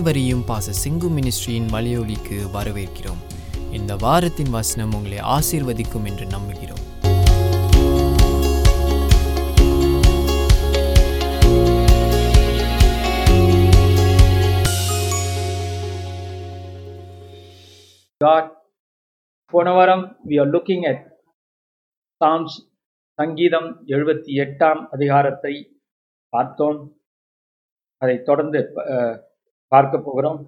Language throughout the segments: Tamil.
அனைவரையும் பாச சிங்கு மினிஸ்ட்ரியின் மலையொலிக்கு வரவேற்கிறோம் இந்த வாரத்தின் வசனம் உங்களை ஆசீர்வதிக்கும் என்று நம்புகிறோம் God. போன வாரம் we are looking at Psalms சங்கீதம் எழுபத்தி எட்டாம் அதிகாரத்தை பார்த்தோம் அதை தொடர்ந்து பார்க்க போகிறோம்.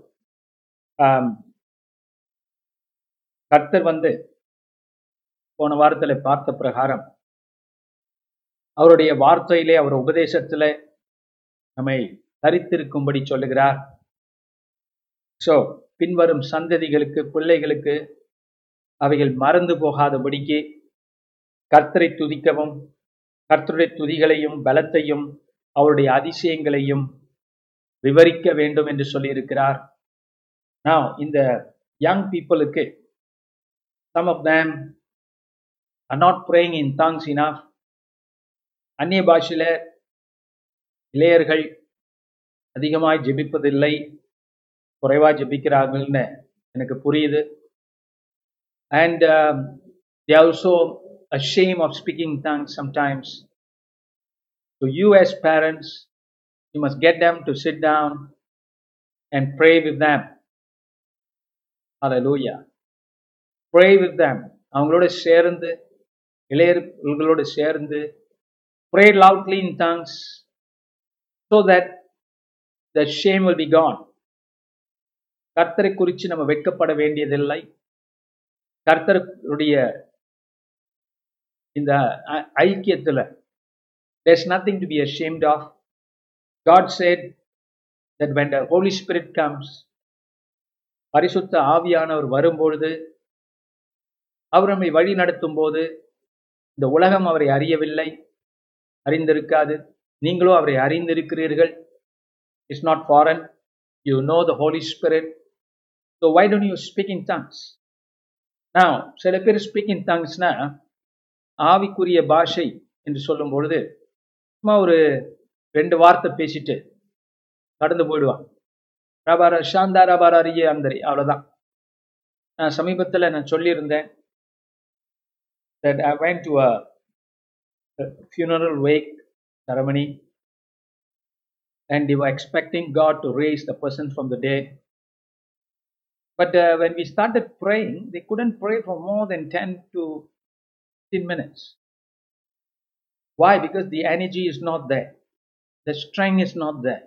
கர்த்தர் வந்து போன வாரத்தில் பார்த்த பிரகாரம் அவருடைய வார்த்தையிலே அவர் உபதேசத்தில் நம்மை தரித்திருக்கும்படி சொல்லுகிறார். ஸோ பின்வரும் சந்ததிகளுக்கு பிள்ளைகளுக்கு அவைகள் மறந்து போகாதபடிக்கு கர்த்தரை துதிக்கவும் கர்த்தருடைய துதிகளையும் பலத்தையும் அவருடைய அதிசயங்களையும் விவரிக்க வேண்டும் என்று சொல்லியிருக்கிறார். நான் இந்த யங் பீப்புளுக்கு some of them are not praying in tongues enough அந்நிய பாஷையில் இளையர்கள் அதிகமாய் ஜெபிப்பதில்லை. குறைவாக ஜெபிக்கிறாங்கன்னு எனக்கு புரியுது. And they also a shame of speaking tongues sometimes us parents you must get them to sit down and pray with them hallelujah pray with them அவங்களோட சேர்ந்து இளையர்களோடு சேர்ந்து pray loudly in tongues so that the shame will be gone கர்த்தரை குறித்து நம்ம வெட்கப்பட வேண்டியதில்லை கர்த்தருடைய இந்த ஐக்கியத்தில் there's nothing to be ashamed of god said that when the holy spirit comes பரிசுத்த ஆவியானவர் வரும்பொழுது அவர் நம்மை வழி நடத்தும் போது இந்த உலகம் அவரை அறியவில்லை அறிந்திருக்காது. நீங்களோ அவரை அறிந்திருக்கிறீர்கள். It's not foreign you know the Holy Spirit so why don't you speak in நான் சில பேர் ஸ்பீக் இன் ஆவிக்குரிய பாஷை என்று சொல்லும் பொழுது சும்மா ஒரு ரெண்டு வார்த்தை பேசிட்டு கடந்து போயிடுவான் ரபார சாந்தா ரபார அரிய அந்தரி அவ்வளோதான் நான் சமீபத்தில் நான் சொல்லியிருந்தேன் that I went to a, a funeral wake ceremony and they were expecting God to raise the person from the dead. But uh, when we started praying, they couldn't pray for more than 10 to 15 minutes. Why? Because the energy is not there, The strength is not there.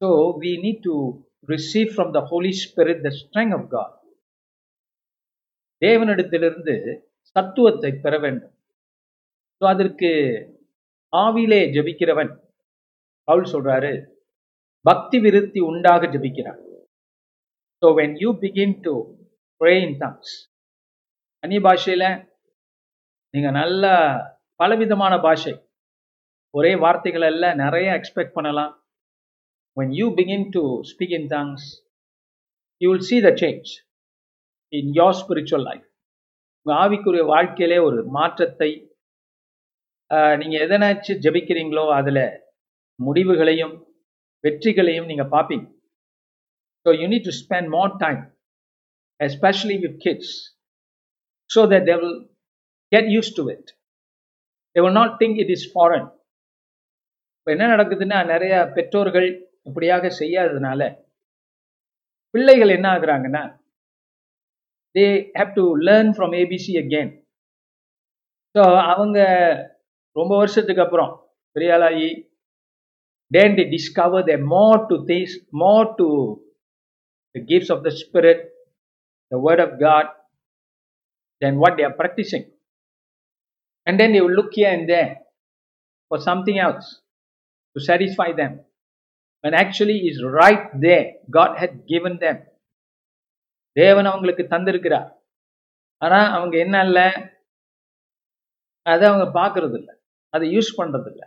So we need to receive from the Holy Spirit the strength of God. தேவனிடத்திலிருந்து சத்துவத்தை பெற வேண்டும் ஸோ அதற்கு ஆவிலே ஜெபிக்கிறவன் பவுல் சொல்றாரு பக்தி விருத்தி உண்டாக ஜெபிக்கிறான் so when you begin to pray in tongues அந்நிய பாஷையில் நீங்கள் நல்ல பலவிதமான பாஷை ஒரே வார்த்தைகள் அல்ல நிறைய எக்ஸ்பெக்ட் பண்ணலாம். When you begin to speak in tongues you will see the change in your spiritual life. உங்கள் ஆவிக்குரிய வாழ்க்கையிலே ஒரு மாற்றத்தை நீங்கள் எதனாச்சு எதனாச்சும் ஜெபிக்கிறீங்களோ முடிவுகளையும் வெற்றிகளையும் நீங்கள் பார்ப்பீங்க. So you need to spend more time especially with kids so that they will get used to it they will not think it is foreign இப்போ என்ன நடக்குதுன்னா நிறைய பெற்றோர்கள் இப்படியாக செய்யாததுனால பிள்ளைகள் என்ன ஆகுறாங்கன்னா they have to learn from ABC again so அவங்க ரொம்ப வருஷத்துக்கு அப்புறம் பெரியாளாகி then they discover the more to this more to the gifts of the Spirit the word of God then what they're practising and then you look here and there for something outs to satisfy them. When actually is right there, God had given them. தேவன் அவங்களுக்கு தந்திருக்கிறார். ஆனா அவங்க என்ன இல்லை அதை அவங்க பார்க்கறது இல்லை அதை யூஸ் பண்ணுறது இல்லை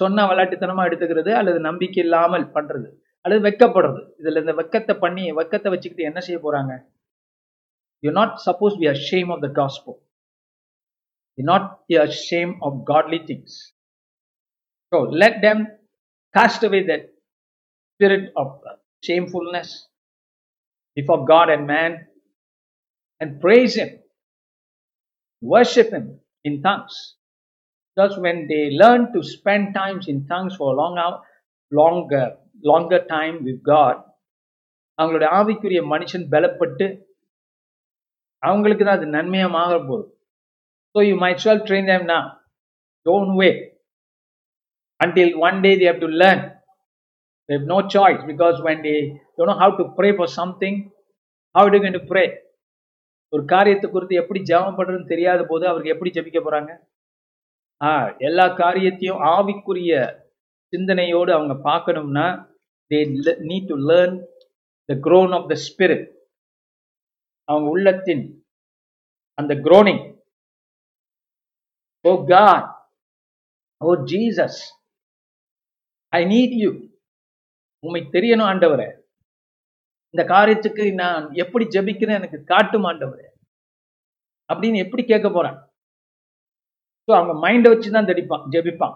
சொன்னா விளையாட்டுத்தனமா எடுத்துக்கிறது அல்லது நம்பிக்கை இல்லாமல் பண்றது அல்லது வெக்கப்படுறது. இதுல இந்த வெக்கத்தை பண்ணி வெக்கத்தை வச்சுக்கிட்டு என்ன செய்ய போறாங்க? You not suppose be of the gospel you not not be shame of godly things so let them cast away that spirit of shamefulness before God and man and praise Him, worship Him in tongues. Because when they learn to spend times in tongues for a long hour, longer, longer time with God, அவங்களுடைய ஆவிக்குரிய மனுஷன் பலப்பட்டு அவங்களுக்கு தான் அது நன்மையாக மாற போகுது so you might well train them now don't wait until one day they have to learn They have no choice because when they don't know how to pray for something, how are they going ஒரு காரியத்தை குறித்து எப்படி ஜபம் பண்றதுன்னு தெரியாத போது அவருக்கு எப்படி ஜபிக்க போகிறாங்க ஆ எல்லா காரியத்தையும் ஆவிக்குரிய சிந்தனையோடு அவங்க பார்க்கணும்னா they need to learn the groan of the Spirit அவங்க உள்ளத்தின் அந்த groaning oh God oh Jesus I need you உண்மை தெரியணும் ஆண்டவரே. இந்த காரியத்துக்கு நான் எப்படி ஜபிக்கிறேன் எனக்கு காட்டும் ஆண்டவரே. அப்படின்னு எப்படி கேட்க போறேன்? ஸோ அவங்க மைண்டை வச்சு தான் ஜெபிப்பான் ஜெபிப்பான்.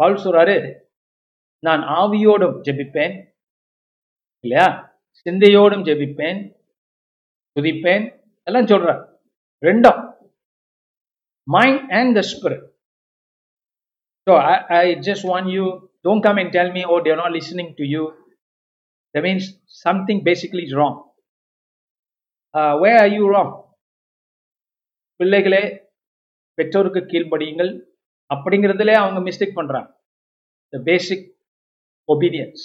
பவுல் சொல்றாரு நான் ஆவியோடும் ஜெபிப்பேன் இல்லையா? சிந்தையோடும் ஜெபிப்பேன் துதிப்பேன். எல்லாம் சொல்றார். ரெண்டும். Mind and the Spirit so I just want you Don't come and tell me, oh they're not listening to you that means something basically is wrong. Uh, where are you wrong? பிள்ளைகளே பெற்றோருக்கு கீழ்ப்படியுங்கள். அப்படிங்கிறதுல அவங்க மிஸ்டேக் பண்ணுறாங்க the basic obedience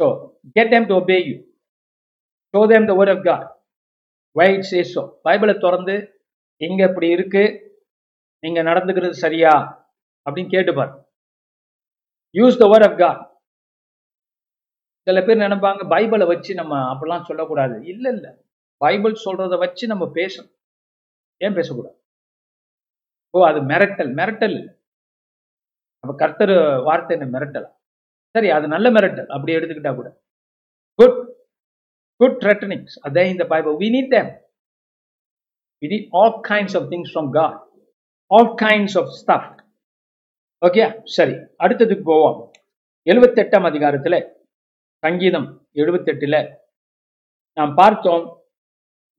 so get them to obey you show them the word of God why it's a so பைபிளை திறந்து இங்கே இப்படி இருக்கு. நீங்கள் நடந்துக்கிறது சரியா? அப்படின்னு கேட்டுப்பார் use the word of God சில பேர் நினைப்பாங்க பைபிளை வச்சு நம்ம அப்படிலாம் சொல்லக்கூடாது. இல்ல இல்ல. பைபிள் சொல்றத வச்சு நம்ம பேசணும். ஏன் பேசக்கூடாது? ஓ அது மிரட்டல். மிரட்டல் நம்ம அப்ப கர்த்தர் வார்த்தை என்ன? மிரட்டலா? சரி அது நல்ல மிரட்டல். அப்படி எடுத்துக்கிட்டா கூட. Good good threatenings. அதான் இந்த Bible. We need them we need all kinds of things from God all kinds of stuff. Okay சரி. அடுத்ததுக்கு போவோம். எழுபத்தெட்டாம் அதிகாரத்தில் சங்கீதம் எழுபத்தெட்டில் நாம் பார்த்தோம்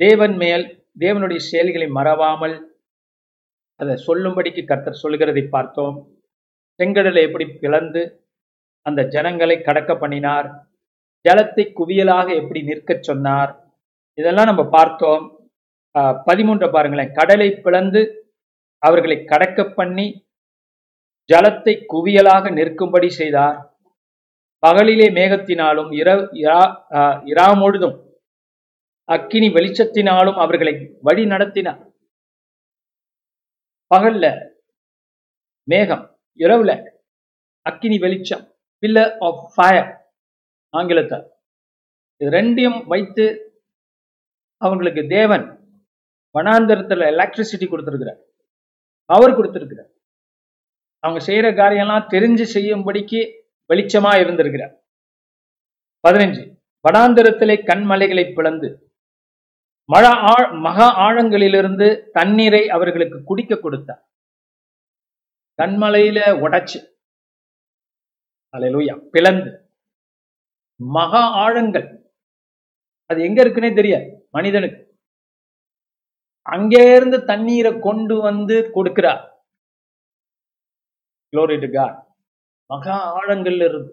தேவன் மேல் தேவனுடைய செயல்களை மறவாமல் அதை சொல்லும்படிக்கு கர்த்தர் சொல்கிறதை பார்த்தோம். செங்கடலை எப்படி பிளந்து அந்த ஜனங்களை கடக்க பண்ணினார் ஜலத்தை குவியலாக எப்படி நிற்கச் சொன்னார் இதெல்லாம் நம்ம பார்த்தோம். பதிமூன்றை பாருங்களேன். கடலை பிளந்து அவர்களை கடக்க பண்ணி ஜலத்தை குவியலாக நிற்கும்படி செய்தார். பகலிலே மேகத்தினாலும் இரவு இரா- இராமொழுதும் அக்கினி வெளிச்சத்தினாலும் அவர்களை வழி நடத்தினார். பகல்ல மேகம் இரவுல அக்கினி வெளிச்சம் பில்லர் ஆஃப் ஃபயர் ஆங்கிலத்தில். இது ரெண்டையும் வைத்து அவங்களுக்கு தேவன் வனாந்தரத்துல எலக்ட்ரிசிட்டி கொடுத்திருக்கிறார். பவர் கொடுத்துருக்கிறார். அவங்க செய்யற காரியம்லாம் தெரிஞ்சு செய்யும்படிக்கு வெளிச்சமா இருந்திருக்கிறார். பதினஞ்சு வனாந்தரத்திலே கண்மலைகளை பிளந்து மழ ஆழ் மகா ஆழங்களிலிருந்து தண்ணீரை அவர்களுக்கு குடிக்க கொடுத்தார். கண்மலையில உடைச்சு அலையலூயா பிளந்து மகா ஆழங்கள். அது எங்க இருக்குன்னே தெரியாது மனிதனுக்கு. அங்கே இருந்து தண்ணீரை கொண்டு வந்து கொடுக்கிறார். க்ளோரி டு காட் மகா ஆழங்கள்ல இருந்து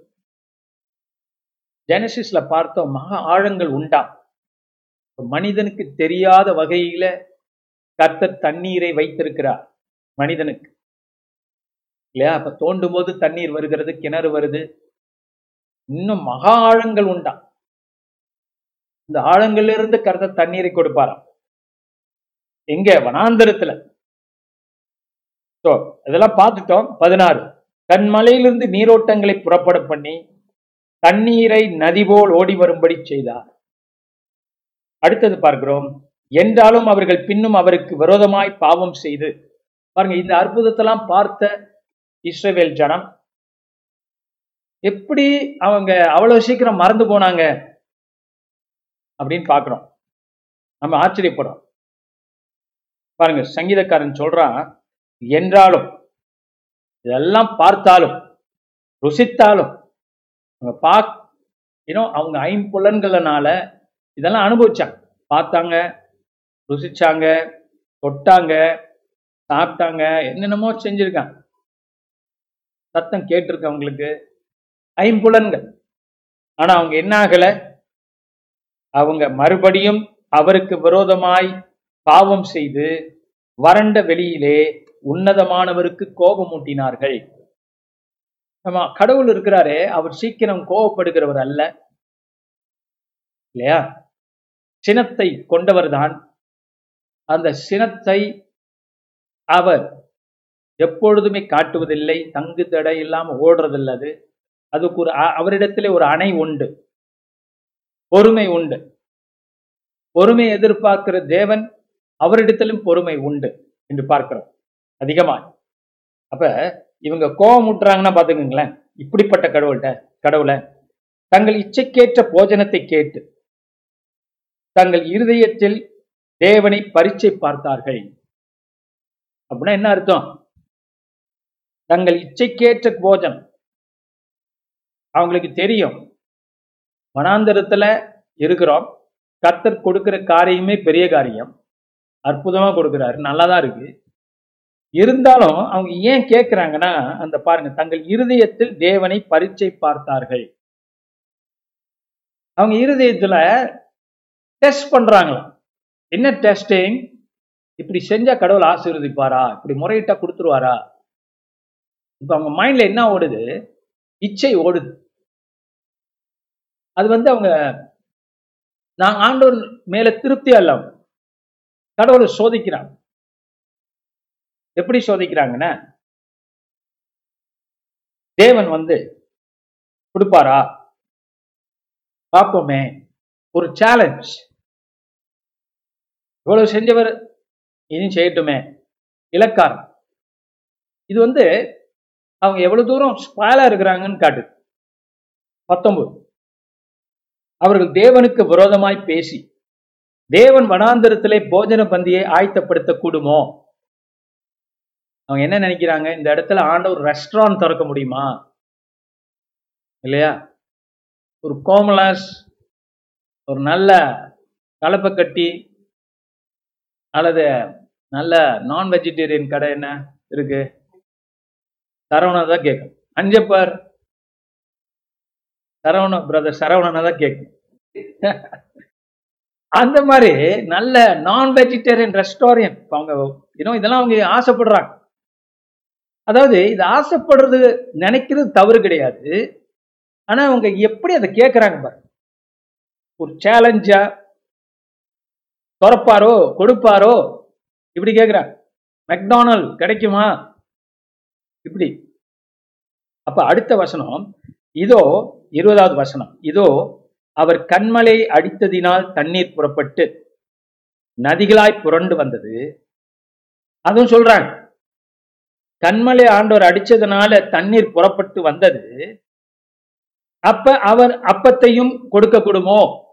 ஜெனசிஸ்ல பார்த்தோம் மகா ஆழங்கள் உண்டா? மனிதனுக்கு தெரியாத வகையில கர்த்தர் தண்ணீரை வைத்திருக்கிறார் மனிதனுக்கு. இல்லையா? அப்ப தோண்டும் போது தண்ணீர் வருகிறது கிணறு வருது. இன்னும் மகா ஆழங்கள் உண்டா? இந்த ஆழங்கள்ல இருந்து கர்த்தர் தண்ணீரை கொடுப்பாராம். எங்க? வனாந்தரத்துல. ஸோ இதெல்லாம் பார்த்துட்டோம். பதினாறு. கண்மலையிலிருந்து நீரோட்டங்களை புறப்பட பண்ணி தண்ணீரை நதி போல் ஓடி வரும்படி செய்தார். அடுத்தது பார்க்கிறோம். என்றாலும் அவர்கள் பின்னும் அவருக்கு விரோதமாய் பாவம் செய்து பாருங்க இந்த அற்புதத்தெல்லாம் பார்த்த இஸ்ரேவேல் ஜனம் எப்படி அவங்க அவ்வளவு சீக்கிரம் மறந்து போனாங்க அப்படின்னு பார்க்கிறோம். நம்ம ஆச்சரியப்படுறோம். பாருங்க சங்கீதக்காரன் சொல்றான் என்றாலும் இதெல்லாம் பார்த்தாலும் ருசித்தாலும் அவங்க பாக் இன்னும் அவங்க ஐம்புலன்களனால இதெல்லாம் அனுபவிச்சாங்க. பார்த்தாங்க ருசிச்சாங்க தொட்டாங்க சாப்பிட்டாங்க என்னென்னமோ செஞ்சிருக்காங்க. சத்தம் கேட்டிருக்கு அவங்களுக்கு ஐம்புலன்கள். ஆனால் அவங்க என்ன ஆகலை? அவங்க மறுபடியும் அவருக்கு விரோதமாய் பாவம் செய்து வறண்ட வெளியிலே உன்னதமானவருக்கு கோபமூட்டினார்கள். ஆமா கடவுள் இருக்கிறாரே அவர் சீக்கிரம் கோபப்படுகிறவர் அல்ல. இல்லையா? சினத்தை கொண்டவர்தான். அந்த சினத்தை அவர் எப்பொழுதுமே காட்டுவதில்லை தங்கு தடை இல்லாமல் ஓடுறதில்லை அது. அதுக்கு ஒரு அவரிடத்திலே ஒரு அணை உண்டு. பொறுமை உண்டு. பொறுமை எதிர்பார்க்கிற தேவன் அவரிடத்திலும் பொறுமை உண்டு என்று பார்க்கிறோம். அதிகமா அப்ப இவங்க கோபம் விட்டுறாங்கன்னா பாத்துக்கோங்களேன் இப்படிப்பட்ட கடவுள்கிட்ட கடவுளை தங்கள் இச்சைக்கேற்ற போஜனத்தை கேட்டு தங்கள் இருதயத்தில் தேவனை பரீட்சை பார்த்தார்கள். அப்படின்னா என்ன அர்த்தம்? தங்கள் இச்சைக்கேற்ற போஜனம். அவங்களுக்கு தெரியும். வனாந்தரத்துல இருக்கிறோம். கத்தர் கொடுக்கிற காரியமே பெரிய காரியம். அற்புதமா கொடுக்குறாரு. நல்லாதான் இருக்கு. இருந்தாலும் அவங்க ஏன் கேட்கிறாங்கன்னா அந்த பாருங்க தங்கள் இருதயத்தில் தேவனை பரீட்சை பார்த்தார்கள். அவங்க இருதயத்துல டெஸ்ட் பண்றாங்களா? என்ன டெஸ்டிங் இப்படி செஞ்சா கடவுள் ஆசீர்வதிப்பாரா? இப்படி முறையிட்டா கொடுத்துருவாரா? இப்ப அவங்க மைண்ட்ல என்ன ஓடுது? இச்சை ஓடுது. அது வந்து அவங்க நான் ஆண்டோர் மேல திருப்தி அல்ல கடவுளை சோதிக்கிறாங்க. எப்படி சோதிக்கிறாங்கன்னா தேவன் வந்து கொடுப்பாரா? பார்ப்போமே. ஒரு சேலஞ்ச் இவ்வளவு செஞ்சவர் இனி செய்யட்டுமே. இலக்காரம். இது வந்து அவங்க எவ்வளவு தூரம் ஸ்பாலா இருக்கிறாங்கன்னு காட்டுது பத்தொன்பது. அவர்கள் தேவனுக்கு விரோதமாய் பேசி தேவன் வனாந்திரத்திலே போஜன பந்தியை ஆயத்தப்படுத்த கூடுமோ அவங்க என்ன நினைக்கிறாங்க? இந்த இடத்துல ஆண்டவர் ரெஸ்டாரண்ட் திறக்க முடியுமா? இல்லையா? ஒரு கோமலாஸ் ஒரு நல்ல கலப்பை கட்டி அல்லது நல்ல நான் வெஜிடேரியன் கடை என்ன இருக்கு? சரவணா தான் கேட்கும் அஞ்சப்பர் சரவண பிரதர் சரவணனா தான் கேட்கும் அந்த மாதிரி நல்ல நான் வெஜிடேரியன் ரெஸ்டாரண்ட் அவங்க இன்னும் இதெல்லாம் அவங்க ஆசைப்படுறாங்க. அதாவது இது ஆசைப்படுறது நினைக்கிறது தவறு கிடையாது. ஆனா அவங்க எப்படி அதை கேட்குறாங்க பாருங்க. ஒரு சேலஞ்சா துறப்பாரோ கொடுப்பாரோ இப்படி கேட்கிறாங்க மெக்டானல் கிடைக்குமா? இப்படி. அப்ப அடுத்த வசனம் இதோ இருபதாவது வசனம். இதோ அவர் கண்மலை அடித்ததினால் தண்ணீர் புறப்பட்டு நதிகளாய் புரண்டு வந்தது. அதுவும் சொல்றாங்க. கண்மலை ஆண்டவர் அடிச்சதுனால தண்ணீர் புறப்பட்டு வந்தது. அப்ப அவர் அப்பத்தையும் கொடுக்க கூடுமோ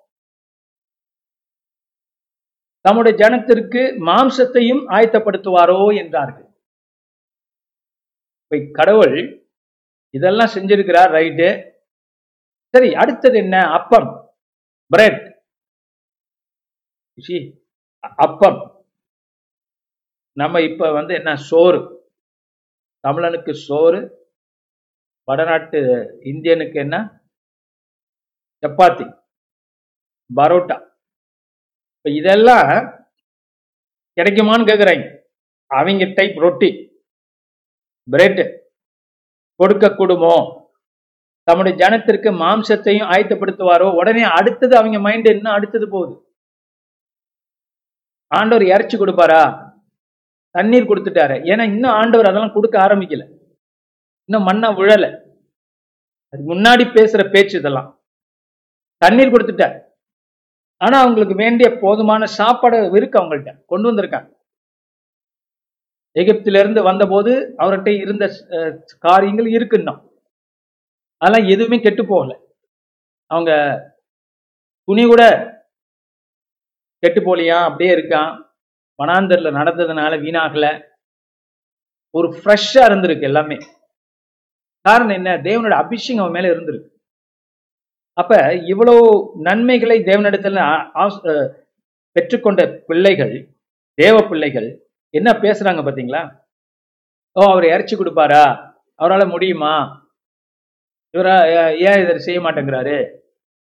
தம்முடைய ஜனத்திற்கு மாம்சத்தையும் ஆயத்தப்படுத்துவாரோ என்றார்கள். இப்ப கடவுள் இதெல்லாம் செஞ்சிருக்கிறார் ரைட்டு. சரி அடுத்தது என்ன? அப்பம். பிரெட் அப்பம். நம்ம இப்ப வந்து என்ன? சோறு. தமிழனுக்கு சோறு வடநாட்டு இந்தியனுக்கு என்ன? சப்பாத்தி பரோட்டா. இப்போ இதெல்லாம் கிடைக்குமான்னு கேட்குறாங்க அவங்க டைப் ரொட்டி பிரெட்டு கொடுக்க கூடுமோ? தம்முடைய ஜனத்திற்கு மாம்சத்தையும் ஆயத்தப்படுத்துவாரோ? உடனே அடுத்தது அவங்க மைண்ட் என்ன? அடுத்தது போகுது. ஆண்டவர் இறைச்சி கொடுப்பாரா? தண்ணீர் கொடுத்துட்டாரு. ஏன்னா இன்னும் ஆண்டவர் அதெல்லாம் கொடுக்க ஆரம்பிக்கல. இன்னும் மண்ணா விழலை அதுக்கு முன்னாடி பேசுற பேச்சு இதெல்லாம். தண்ணீர் கொடுத்துட்டார். ஆனா அவங்களுக்கு வேண்டிய போதுமான சாப்பாடு இருக்கு அவங்கள்ட்ட. கொண்டு வந்திருக்காங்க. எகிப்திலிருந்து வந்தபோது அவர்கிட்ட இருந்த காரியங்கள் இருக்கு இன்னும். அதெல்லாம் எதுவுமே கெட்டு போகல. அவங்க துணி கூட கெட்டு போலியா? அப்படியே இருக்கான். மனாந்தரில் நடந்ததுனால வீணாகல. ஒரு ஃப்ரெஷ்ஷாக இருந்திருக்கு எல்லாமே. காரணம் என்ன? தேவனோட அபிஷேகம் அவன் மேலே இருந்திருக்கு. அப்ப இவ்வளோ நன்மைகளை தேவனிடத்தில் பெற்றுக்கொண்ட பிள்ளைகள் தேவ பிள்ளைகள் என்ன பேசுறாங்க பார்த்தீங்களா ஓ அவர் இறைச்சி கொடுப்பாரா? அவரால் முடியுமா? இவரா ஏன் இதை செய்ய மாட்டேங்கிறாரு?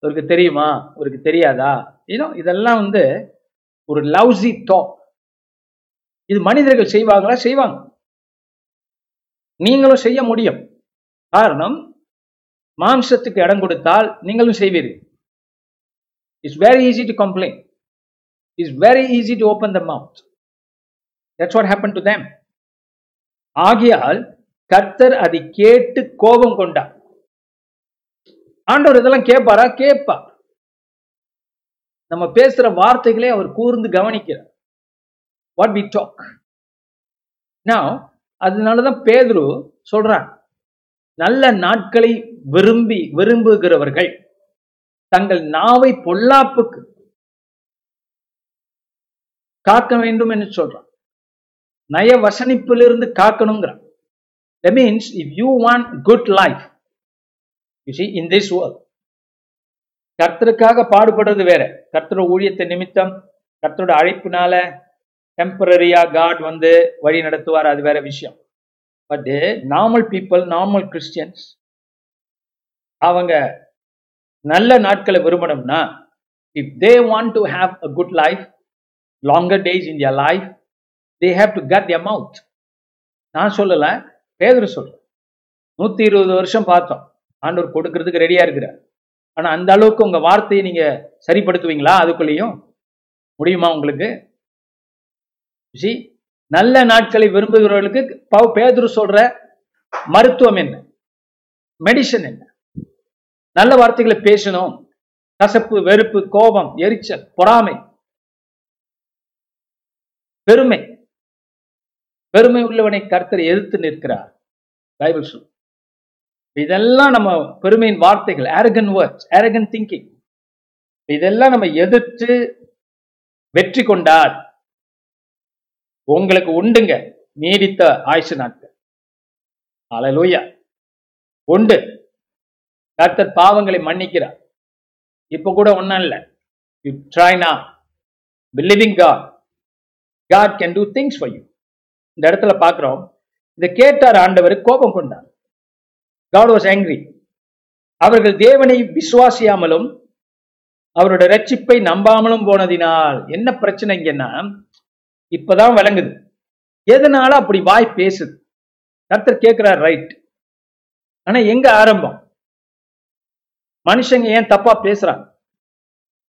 இவருக்கு தெரியுமா? இவருக்கு தெரியாதா? ஏன்னா இதெல்லாம் வந்து ஒரு லவ்ஸி டாக் இது மனிதர்கள் செய்வாங்களா? செய்வாங்க. நீங்களும் செய்ய முடியும். காரணம் மாம்சத்துக்கு இடம் கொடுத்தால் நீங்களும் செய்வீர்கள். It's very easy to complaint it's very easy to open the mouth that's what happen to them ஆகையால் கர்த்தர் அதை கேட்டு கோபம் கொண்டார். ஆண்டவர் இதெல்லாம் கேட்பாரா? கேட்பார். நம்ம பேசுற வார்த்தைகளே அவர் கூர்ந்து கவனிக்கிறார். வாட் வி டாக் now அதனாலதான் பேதுரு சொல்றான் நல்ல நாட்களை விரும்பி விரும்புகிறவர்கள் தங்கள் நாவை பொல்லாப்புக்கு காக்க வேண்டும் என்று சொல்றான் நய வசனிப்பிலிருந்து காக்கணுங்கிறான் that means if you want good life you see in this world கர்த்தருக்காக பாடுபடுறது வேற. கர்த்தரோட ஊழியத்தை நிமித்தம் கர்த்தரோட அழைப்புனால டெம்பரரியா காட் வந்து வழி நடத்துவார் அது வேற விஷயம். But normal people normal Christians அவங்க நல்ல நாட்களை விரும்பணும்னா if they want to have a good life longer days in their life they have to cut their mouth நான் சொல்லலை பேதர் சொல்கிறேன் நூற்றி இருபது வருஷம் பார்த்தோம். ஆண்டவர் கொடுக்கறதுக்கு ரெடியாக இருக்கிறார். ஆனால் அந்த அளவுக்கு உங்கள் வார்த்தையை நீங்கள் சரிப்படுத்துவீங்களா? அதுக்குள்ளேயும் முடியுமா உங்களுக்கு? ஜி நல்ல நாட்களை விரும்புகிறவர்களுக்கு பவு பேதுரு சொல்ற மருத்துவம் என்ன? மெடிசன் என்ன? நல்ல வார்த்தைகளை பேசணும். கசப்பு வெறுப்பு கோபம் எரிச்சல் பொறாமை. பெருமை. பெருமை உள்ளவனை கர்த்தர் எதிர்த்து நிற்கிறார். பைபிள் சொல். இதெல்லாம் நம்ம பெருமையின் வார்த்தைகள் அரகன் வேர்ட்ஸ் அரகன் திங்கிங் இதெல்லாம் நம்ம எதிர்த்து வெற்றி கொண்டால் உங்களுக்கு உண்டுங்க. நீடித்த ஆயுசு நாட்கள். அலலூயா உண்டு. கர்த்தர் பாவங்களை மன்னிக்கிறார். இப்ப கூட ஒன்றும் இல்லை. யூ ட்ரை நா believing God God can do things for you இந்த இடத்துல பார்க்குறோம். இதை கேட்டார் ஆண்டவர் கோபம் கொண்டார். காட் வாஸ் ஆங்கிரி அவர்கள் தேவனை விசுவாசியாமலும் அவரோட ரட்சிப்பை நம்பாமலும் போனதினால் என்ன பிரச்சனை இங்கன்னா இப்பதான் விளங்குது. எதனால அப்படி வாய் பேசுது? கர்த்தர் கேட்கிறார் ரைட். ஆனா எங்க ஆரம்பம்? மனுஷங்க ஏன் தப்பா பேசுறாங்க?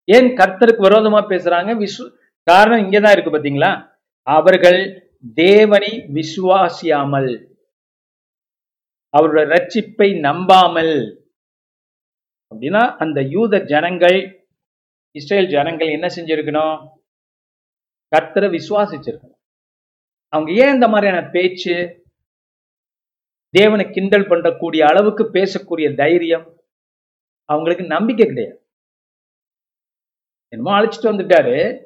ஏன் கர்த்தருக்கு விரோதமா பேசுறாங்க? விஸ்வ காரணம் இங்கதான் இருக்கு பாத்தீங்களா? அவர்கள் தேவனை விசுவாசியாமல் அவரோட ரட்சிப்பை நம்பாமல். அப்படின்னா அந்த யூத ஜனங்கள் இஸ்ரேல் ஜனங்கள் என்ன செஞ்சிருக்கணும்? கர்த்தரை விசுவாசிச்சிருக்கணும். அவங்க ஏன் இந்த மாதிரியான பேச்சு? தேவனை கிண்டல் பண்ணக்கூடிய அளவுக்கு பேசக்கூடிய தைரியம் அவங்களுக்கு நம்பிக்கை கிடையாது. என்னமோ அழைச்சிட்டு வந்துட்டாரு.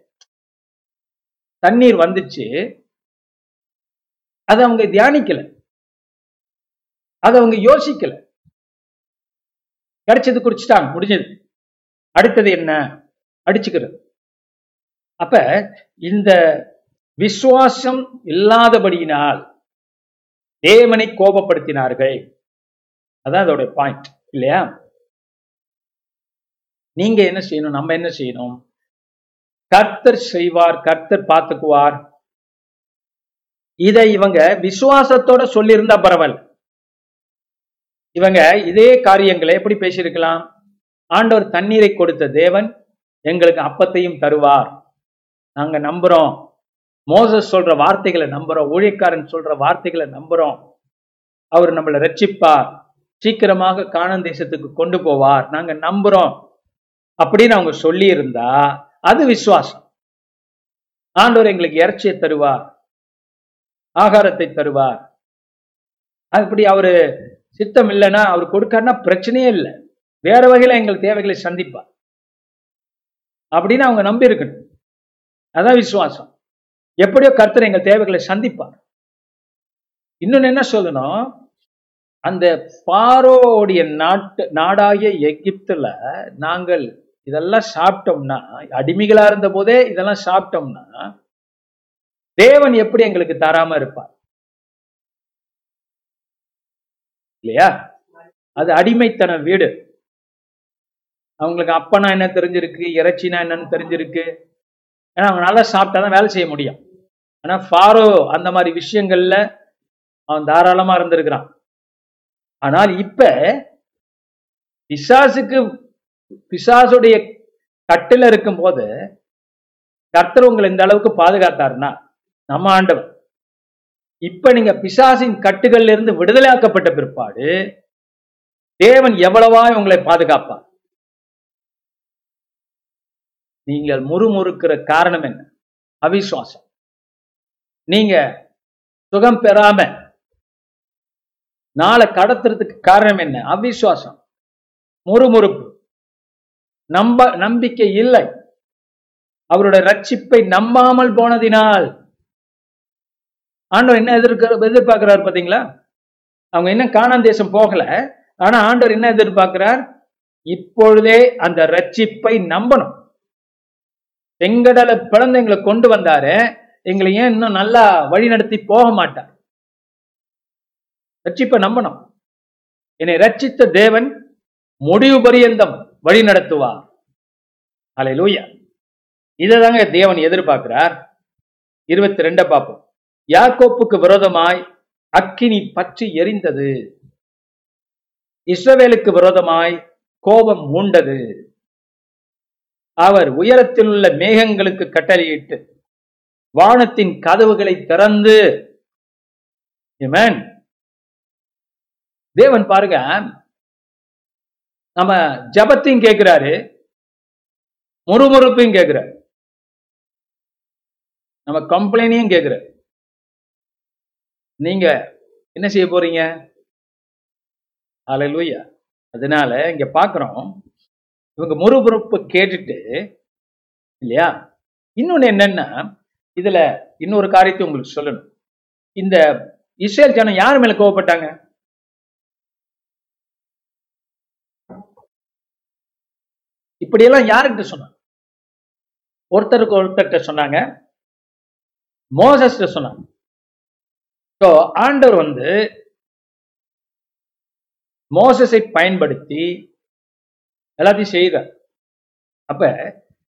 தண்ணீர் வந்துச்சு. அதை அவங்க தியானிக்கல. அதை அவங்க யோசிக்கல. கிடைச்சது குடிச்சிட்டாங்க முடிஞ்சது. அடுத்தது என்ன? அடிச்சுக்கிறது. அப்ப இந்த விசுவாசம் இல்லாதபடியினால் தேவனை கோபப்படுத்தினார்கள். அதான் அதோட பாயிண்ட் இல்லையா? நீங்க என்ன செய்யணும்? நம்ம என்ன செய்யணும்? கர்த்தர் செய்வார் கர்த்தர் பார்த்துக்குவார். இதை இவங்க விசுவாசத்தோட சொல்லியிருந்தா பரவல் இவங்க இதே காரியங்களை எப்படி பேசியிருக்கலாம்? ஆண்டவர் தண்ணீரை கொடுத்த தேவன் எங்களுக்கு அப்பத்தையும் தருவார். நாங்க நம்புறோம். மோசஸ் சொல்ற வார்த்தைகளை நம்புறோம். ஊழியக்காரன் சொல்ற வார்த்தைகளை நம்புறோம். அவர் நம்மளை ரட்சிப்பார். சீக்கிரமாக காணன் தேசத்துக்கு கொண்டு போவார். நாங்க நம்புறோம். அப்படின்னு அவங்க சொல்லி இருந்தா அது விசுவாசம். ஆண்டவர் எங்களுக்கு இறைச்சியை தருவார். ஆகாரத்தை தருவார். அப்படி அவரு சித்தம் இல்லைன்னா அவர் கொடுக்காருன்னா பிரச்சனையே இல்லை. வேற வகையில எங்கள் தேவைகளை சந்திப்பார். அப்படின்னு அவங்க நம்பி இருக்கணும் அதான் விசுவாசம். எப்படியோ கர்த்தர் எங்கள் தேவைகளை சந்திப்பார். இன்னொன்னு என்ன சொல்லணும் அந்த பாரோடைய நாட்டு நாடாகிய எகிப்துல நாங்கள் இதெல்லாம் சாப்பிட்டோம்னா அடிமைகளா இருந்த போதே இதெல்லாம் சாப்பிட்டோம்னா தேவன் எப்படி எங்களுக்கு தராம இருப்பார்? இல்லையா? அது அடிமைத்தன வீடு. அவங்களுக்கு அப்பனா என்ன தெரிஞ்சிருக்கு? இறைச்சினா என்னன்னு தெரிஞ்சிருக்கு? ஏன்னா அவங்க நல்லா சாப்பிட்டாதான் வேலை செய்ய முடியும். ஆனா ஃபாரோ அந்த மாதிரி விஷயங்கள்ல அவன் தாராளமா இருந்திருக்கிறான். ஆனால் இப்ப பிசாசுக்கு பிசாசுடைய கட்டில இருக்கும் போது கர்த்தர் உங்களை இந்த அளவுக்கு பாதுகாத்தாருன்னா நம்ம ஆண்டவர் இப்ப நீங்க பிசாசின் கட்டுகள்ல இருந்து விடுதலையாக்கப்பட்ட பிற்பாடு தேவன் எவ்வளவா உங்களை பாதுகாப்பார்? நீங்கள் முறுமுறுக்கிற காரணம் என்ன? அவிசுவாசம். நீங்க சுகம் பெறாம நாளை கடத்துறதுக்கு காரணம் என்ன? அவிசுவாசம். முறுமுறுப்பு. நம்ப நம்பிக்கை இல்லை. அவருடைய ரட்சிப்பை நம்பாமல் போனதினால். ஆண்டவர் என்ன எதிர்க்க எதிர்பார்க்கிறார் பாத்தீங்களா அவங்க இன்னும் காணாம் தேசம் போகல. ஆனா ஆண்டவர் என்ன எதிர்பார்க்கிறார்? இப்பொழுதே அந்த ரட்சிப்பை நம்பணும். செங்கடலை பிளந்து எங்களை கொண்டு வந்தாரு. எங்களை ஏன் இன்னும் நல்லா வழி நடத்தி போக மாட்டார்? ரட்சிப்பை நம்பணும். என்னை ரட்சித்த தேவன் முடிவு பரியந்தம் வழி நடத்துவார். அலை லூயா இதைதாங்க தேவன் எதிர்பார்க்கிறார். இருபத்தி ரெண்ட பார்ப்போம். யாக்கோப்புக்கு விரோதமாய் அக்கினி பற்றி எரிந்தது. இஸ்ரவேலுக்கு விரோதமாய் கோபம் மூண்டது அவர் உயரத்தில் உள்ள மேகங்களுக்கு கட்டளையிட்டு வானத்தின் கதவுகளை திறந்து தேவன் பாருங்க நம்ம ஜபத்தையும் கேட்கிறாரு முறுமுறுப்பையும் கேட்கிறார். நம்ம கம்ப்ளைனையும் கேட்கிறாரு. நீங்க என்ன செய்ய போறீங்க? அலையிலூயா அதனால இங்க பாக்குறோம் இவங்க முறுமுறுப்பு கேட்டுட்டு இல்லையா? இன்னொன்னு என்னன்னா இதுல இன்னொரு காரியத்தை உங்களுக்கு சொல்லணும். இந்த இஸ்ரேல் ஜனம் யார் மேல கோவப்பட்டாங்க? இப்படியெல்லாம் யாருக்கிட்ட சொன்னாங்க? ஒருத்தருக்கு ஒருத்தர்கிட்ட சொன்னாங்க. மோசஸ்ட சொன்னாங்க. ஸோ ஆண்டவர் வந்து மோசஸை பயன்படுத்தி எல்லாத்தையும் செய்கிறார் அப்ப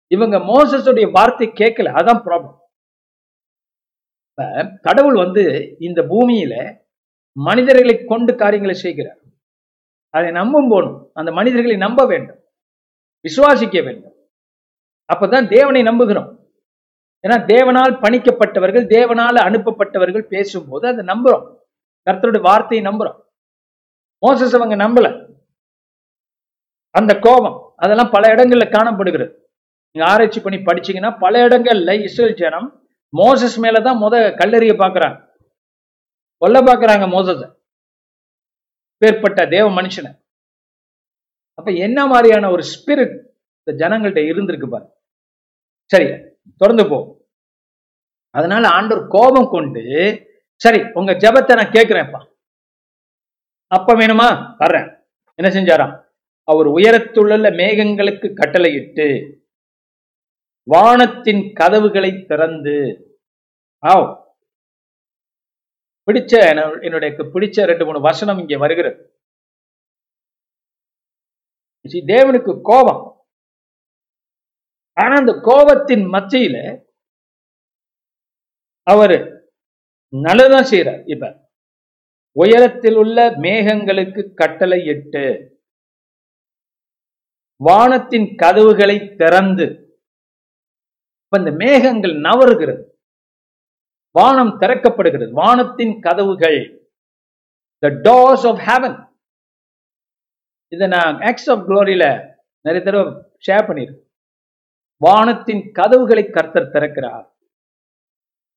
இவங்க மோசஸுடைய வார்த்தை கேட்கல அதான் ப்ராப்ளம் கடவுள் வந்து இந்த பூமியில மனிதர்களை கொண்டு காரியங்களை செய்கிறார். அதை நம்பும் போனும் அந்த மனிதர்களை நம்ப வேண்டும். விசுவாசிக்க வேண்டும். அப்பதான் தேவனை நம்புகிறோம். ஏன்னா தேவனால் பணிக்கப்பட்டவர்கள் தேவனால் அனுப்பப்பட்டவர்கள் பேசும்போது அதை நம்புறோம். கர்த்தருடைய வார்த்தையை நம்புறோம். மோசஸ் அவங்க நம்பல. அந்த கோபம் அதெல்லாம் பல இடங்களில் காணப்படுகிறது. நீங்க ஆராய்ச்சி பண்ணி படிச்சீங்கன்னா பல இடங்கள்ல இஸ்ரேல் ஜனம் மோசஸ் மேலதான் முத கல்லறிய பாக்குறாங்க. கொல்ல பாக்குறாங்க மோசஸை. பேர்பட்ட தேவ மனுஷனை. அப்ப என்ன மாதிரியான ஒரு ஸ்பிரிட் இந்த ஜனங்கள்ட்ட இருந்திருக்கு பாரு. சரி தொடர்ந்து போ. அதனால ஆண்டவர் கோபம் கொண்டு சரி உங்க ஜபத்தை நான் கேட்கிறேன்ப்பா அப்ப வேணுமா? வர்றேன். என்ன செஞ்சாராம்? அவர் உயரத்துள்ள மேகங்களுக்கு கட்டளையிட்டு வானத்தின் கதவுகளை திறந்து ஆவ் பிடிச்ச என்னுடைய பிடிச்ச ரெண்டு மூணு வசனம் இங்கே வருகிறது. தேவனுக்கு கோபம். ஆனா அந்த கோபத்தின் மத்தியில அவரு நல்லதான் செய்யறார் இப்ப உயரத்தில் உள்ள மேகங்களுக்கு கட்டளை இட்டு வானத்தின் கதவுகளை திறந்து அந்த இந்த மேகங்கள் நவருகிறது வானம் திறக்கப்படுகிறது. வானத்தின் கதவுகள் த டோர்ஸ் ஆஃப் ஹேவன் இதை நான் ஆக்ஸ் ஆஃப் குளோரியில நிறைய தடவை ஷேர் பண்ணியிருக்கேன் வானத்தின் கதவுகளை கர்த்தர் திறக்கிறார்.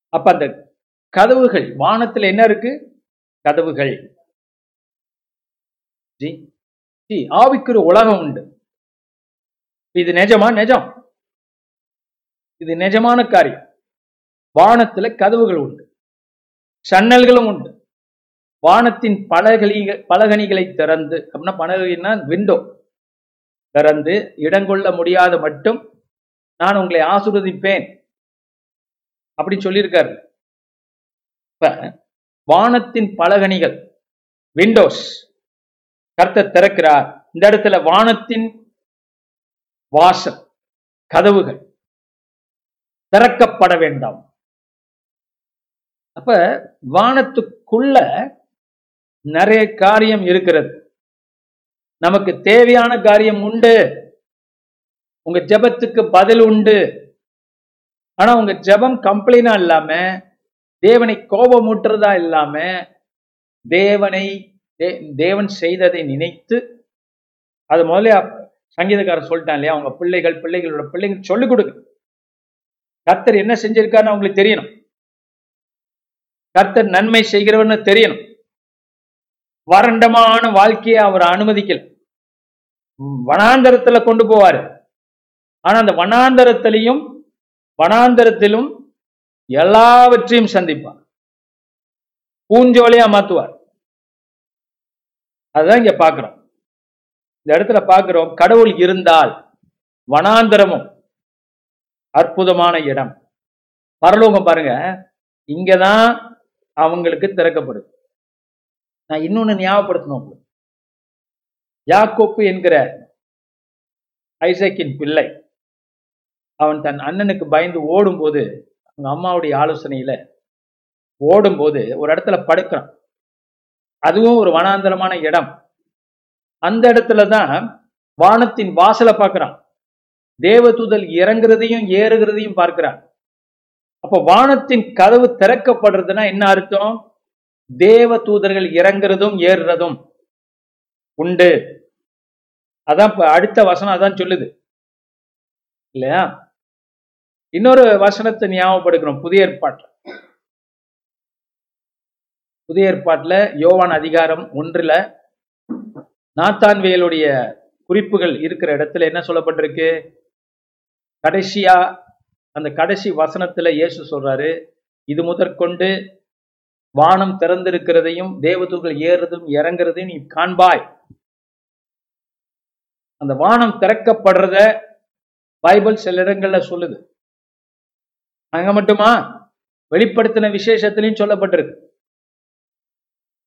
அப்ப அந்த கதவுகள் வானத்துல என்ன இருக்கு? கதவுகள். ஜி ஜி ஆவிக்குரிய உலகம் உண்டு. இது நிஜமா? நிஜம். இது நிஜமான காரியம். வானத்துல கதவுகள் உண்டு. சன்னல்களும் உண்டு. வானத்தின் பலகணிகள் பலகணிகளை திறந்து அப்படின்னா பலகணினா விண்டோ திறந்து இடங்கொள்ள முடியாத மட்டும் நான் உங்களை ஆசுரதிப்பேன் அப்படி சொல்லியிருக்காரு. இப்ப வானத்தின் பலகணிகள் விண்டோஸ் கர்த்தர் திறக்கிறார். இந்த இடத்துல வானத்தின் வாசல் கதவுகள் திறக்கப்பட வேண்டாம். அப்ப வானத்துக்குள்ள நிறைய காரியம் இருக்கிறது. நமக்கு தேவையான காரியம் உண்டு. உங்க ஜெபத்துக்கு பதில் உண்டு. ஆனா உங்க ஜெபம் கம்ப்ளைனா இல்லாம தேவனை கோபமூட்டுறதா இல்லாம தேவனை தேவன் செய்ததை நினைத்து அது முதல்ல சங்கீதக்காரர் சொல்லிட்டான் இல்லையா? அவங்க பிள்ளைகள் பிள்ளைகளோட பிள்ளைங்க சொல்லிக் கொடுங்க. கர்த்தர் என்ன செஞ்சிருக்காருன்னு அவங்களுக்கு தெரியணும். கர்த்தர் நன்மை செய்கிறவன்னு தெரியணும். வறண்டமான வாழ்க்கையை அவர் அனுமதிக்கல. வனாந்தரத்துல கொண்டு போவாரு. ஆனா அந்த வனாந்தரத்திலையும் வனாந்தரத்திலும் எல்லாவற்றையும் சந்திப்பார். பூஞ்சோலையா மாத்துவார். அதுதான் இங்க பாக்குறோம். இந்த இடத்துல பார்க்கிறோம் கடவுள் இருந்தால் வனாந்தரமும் அற்புதமான இடம். பரலோகம் பாருங்க இங்கதான் அவங்களுக்கு திறக்கப்படுது. நான் இன்னொன்னு ஞாபகப்படுத்தணும் உங்களுக்கு. யாக்கோப்பு என்கிற ஐசக்கின் பிள்ளை அவன் தன் அண்ணனுக்கு பயந்து ஓடும்போது அவங்க அம்மாவுடைய ஆலோசனையில ஓடும்போது ஒரு இடத்துல படுக்கிறான். அதுவும் ஒரு வனாந்தரமான இடம். அந்த இடத்துல தான் வானத்தின் வாசலை பார்க்கிறான். தேவதூதல் இறங்குறதையும் ஏறுகிறதையும் பார்க்கிறான். அப்ப வானத்தின் கதவு திறக்கப்படுறதுன்னா என்ன அர்த்தம்? தேவ தூதர்கள் இறங்குறதும் ஏறுறதும் உண்டு. அதான் இப்ப அடுத்த வசனம் அதான் சொல்லுது. இல்லையா? இன்னொரு வசனத்தை ஞாபகப்படுக்கிறோம் புதிய ஏற்பாட்டுல. புதிய ஏற்பாட்டுல யோவான் அதிகாரம் ஒன்றுல நாத்தான்வேலுடைய குறிப்புகள் இருக்கிற இடத்துல என்ன சொல்லப்பட்டிருக்கு? கடைசியா அந்த கடைசி வசனத்துல இயேசு சொல்றாரு இது முதற்கொண்டு வானம் திறந்திருக்கிறதையும் தேவதூர்கள் ஏறுறதும் இறங்குறதையும் நீ காண்பாய். அந்த வானம் திறக்கப்படுறத பைபிள் சில இடங்கள்ல சொல்லுது. அங்க மட்டுமா? வெளிப்படுத்தின விசேஷத்திலையும் சொல்லப்பட்டிருக்கு.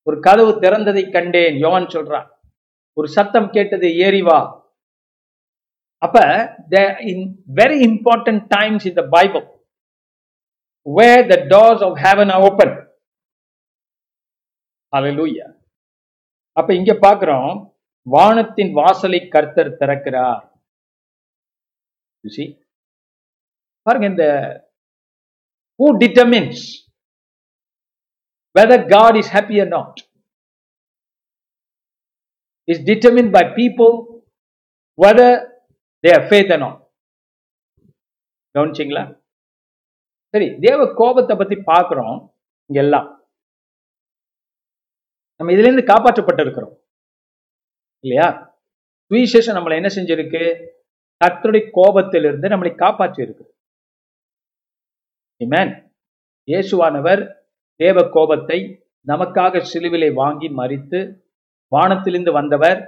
ஒரு கதவு திறந்ததை கண்டேன் யோவான் சொல்றான். ஒரு சத்தம் கேட்டது ஏறி வா அப்ப very important times in the Bible where the doors of heaven are open அலலூயா அப்ப இங்க பாக்குறோம் வானத்தின் வாசலை கர்த்தர் திறக்கிறார் பாருங்க இந்த who determines whether God is happy or not is determined by people whether they have faith or not. கவனிச்சிங்களா? சரி தேவ கோபத்தை பத்தி பார்க்குறோம் எல்லாம். நம்ம இதுல இருந்து காப்பாற்றப்பட்டிருக்கிறோம். இல்லையா? சுவிசேஷம் நம்மளை என்ன செஞ்சிருக்கு? கத்தருடைய கோபத்திலிருந்து நம்மளை காப்பாற்றி இருக்கு இயேசுவானவர் தேவ கோபத்தை நமக்காக சிலுவிலை வாங்கி மறித்து வானத்திலிருந்து வந்தவர்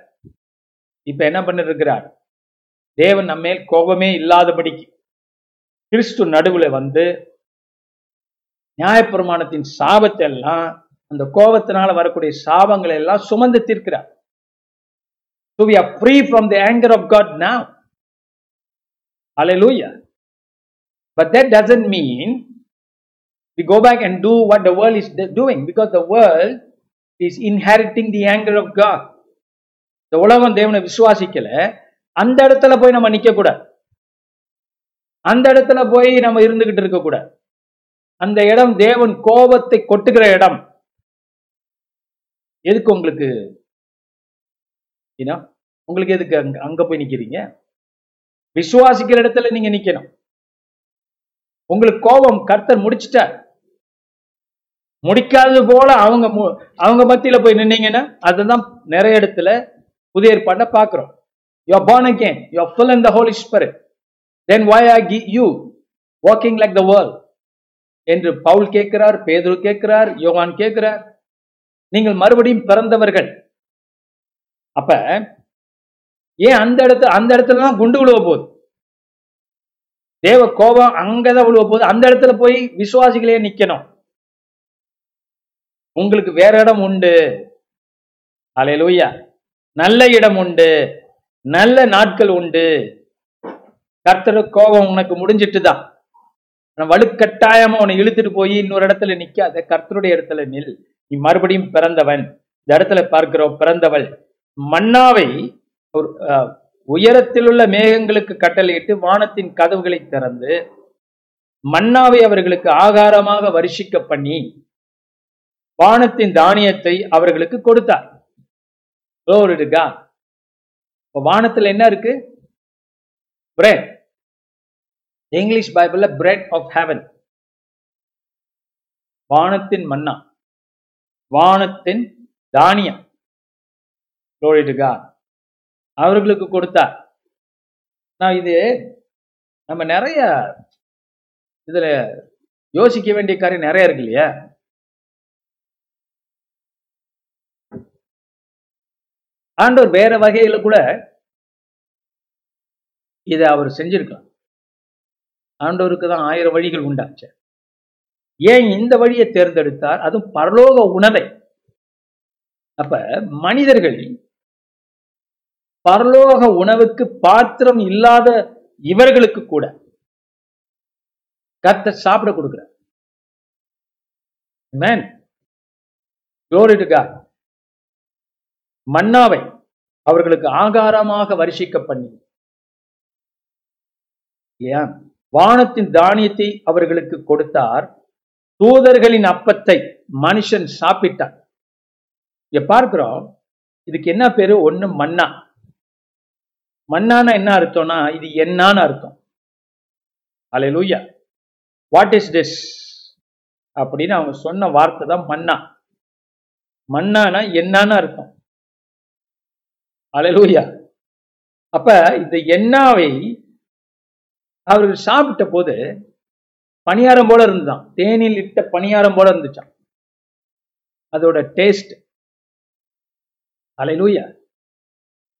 இப்ப என்ன பண்ணிருக்கிறார் தேவன் நம்மேல் கோபமே இல்லாதபடிக்கு கிறிஸ்து நடுவுல வந்து நியாயப்பிரமாணத்தின் சாபத்தை எல்லாம் அந்த கோபத்தினால வரக்கூடிய சாபங்களை எல்லாம் சுமந்து தீர்க்கிறார் So we are free from the anger of God now. Hallelujah. But that doesn't mean we go back and do what the world is doing because the world is inheriting the anger of God இந்த உலகம் தேவனை விசுவாசிக்கல. அந்த இடத்துல போய் நம்ம நிக்க கூடாது அந்த இடத்துல போய் நம்ம இருந்துகிட்டு இருக்க கூட. அந்த இடம் தேவன் கோபத்தை கொட்டுகிற இடம். எதுக்கு உங்களுக்கு? ஏன்னா உங்களுக்கு எதுக்கு அங்க அங்க போய் நிக்கிறீங்க? விசுவாசிக்கிற இடத்துல நீங்க நிக்கணும். உங்களுக்கு கோபம் கர்த்தர் முடிச்சிட்டார். முடிக்காதது போல அவங்க மு- அவங்க மத்தியில போய் நின்னீங்கன்னா அதுதான் நிறைய இடத்துல புதிய ஏற்பாட்டை பார்க்கிறோம். You are born again you are full in the Holy Spirit then why are Ki you walking like the world என்று பவுல் கேட்கிறார் பேதுரு கேட்கிறார் யோகான் கேட்கிறார். நீங்கள் மறுபடியும் பிறந்தவர்கள். அப்ப ஏன் அந்த இடத்துல அந்த இடத்துல தான் குண்டு விழுவ போகுது? தேவ கோபம் அங்கதான் விழுவ போகுது. அந்த இடத்துல போய் விசுவாசிகளே நிக்கணும். உங்களுக்கு வேற இடம் உண்டு. அலையலூயா நல்ல இடம் உண்டு. நல்ல நாட்கள் உண்டு. கர்த்தர் கோபம் உனக்கு முடிஞ்சிட்டு தான் வலுக்கட்டாயமா உன்னை இழுத்துட்டு போய் இன்னொரு இடத்துல நிக்காத. கர்த்தருடைய இடத்துல நில். நீ மறுபடியும் பிறந்தவன். இந்த இடத்துல பார்க்கிறோம் பிறந்தவள். மன்னாவை ஒரு உயரத்தில் உள்ள மேகங்களுக்கு கட்டளையிட்டு வானத்தின் கதவுகளை திறந்து மன்னாவை அவர்களுக்கு ஆகாரமாக வருஷிக்க பண்ணி வானத்தின் தானியத்தை அவர்களுக்கு கொடுத்தார். Glory இப்போ இப்ப வானத்துல என்ன இருக்கு? பிரெட் இங்கிலீஷ் பைபிள்ல பிரெட் ஆஃப் ஹெவன் வானத்தின் மன்னா. வானத்தின் தானியம். Glory அவர்களுக்கு கொடுத்தார். நான் இது நம்ம நிறைய இதுல யோசிக்க வேண்டிய காரியம் நிறைய இருக்கு இல்லையா? ஆண்டவர் வேற வகையில கூட இதை அவர் செஞ்சிருக்கலாம் ஆண்டவருக்கு தான் ஆயிரம் வழிகள் உண்டாச்சு. ஏன் இந்த வழியை தேர்ந்தெடுத்தார்? அதுவும் பரலோக உணவை. அப்ப மனிதர்கள் பரலோக உணவுக்கு பாத்திரம் இல்லாத இவர்களுக்கு கூட கத்த சாப்பிட கொடுக்கிறார். மேன் Glory to மன்னாவை அவர்களுக்கு ஆகாரமாக வருஷிக்க பண்ணி இல்லையா? வானத்தின் தானியத்தை அவர்களுக்கு கொடுத்தார். தூதர்களின் அப்பத்தை மனுஷன் சாப்பிட்டான். இங்க பார்க்கிறோம் இதுக்கு என்ன பேரு? ஒண்ணு மன்னா. மன்னானா என்ன அர்த்தம்னா இது என்னான்னு அர்த்தம். அலை லூயா வாட் இஸ் திஸ் அப்படின்னு அவங்க சொன்ன வார்த்தை தான் மன்னா. மன்னானா என்னன்னு அர்த்தம். அலையலூயா அப்ப இந்த எண்ணாவை அவர்கள் சாப்பிட்ட போது பணியாரம் போல இருந்துதான். தேனில் இட்ட பணியாரம் போல இருந்துச்சான் அதோட டேஸ்ட் அலையலூயா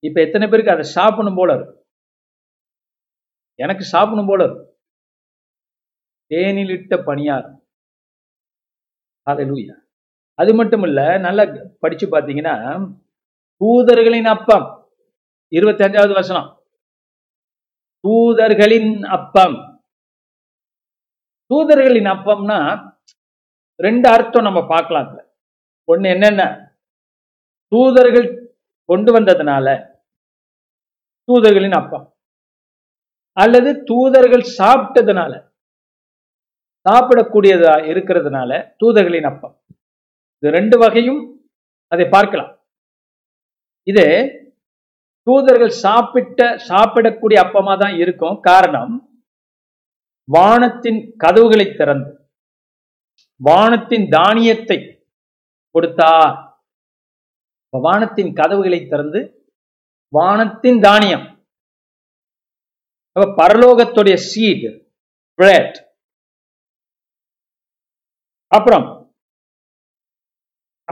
இப்ப எத்தனை பேருக்கு அதை சாப்பிடணும் போல இருக்கும் எனக்கு சாப்பிடணும் போல இருக்கும் தேனில் இட்ட பணியாரம். அலையலூயா அது மட்டும் இல்ல நல்லா படிச்சு பார்த்தீங்கன்னா தூதர்களின் அப்பம். இருபத்தி அஞ்சாவது வசனம். தூதர்களின் அப்பம். தூதர்களின் அப்பம்னா ரெண்டு அர்த்தம் நம்ம பார்க்கலாம் இதுல. ஒண்ணு என்னென்ன? தூதர்கள் கொண்டு வந்ததுனால தூதர்களின் அப்பம். அல்லது தூதர்கள் சாப்பிட்டதுனால சாப்பிடக்கூடியதா இருக்கிறதுனால தூதர்களின் அப்பம். இது ரெண்டு வகையும் அதை பார்க்கலாம். இது தூதர்கள் சாப்பிட்ட சாப்பிடக்கூடிய அப்பமா தான் இருக்கும். காரணம் வானத்தின் கதவுகளை திறந்து வானத்தின் தானியத்தை கொடுத்தார். வானத்தின் கதவுகளை திறந்து வானத்தின் தானியம். அப்ப பரலோகத்துடைய சீட் பிரெட் அப்புறம்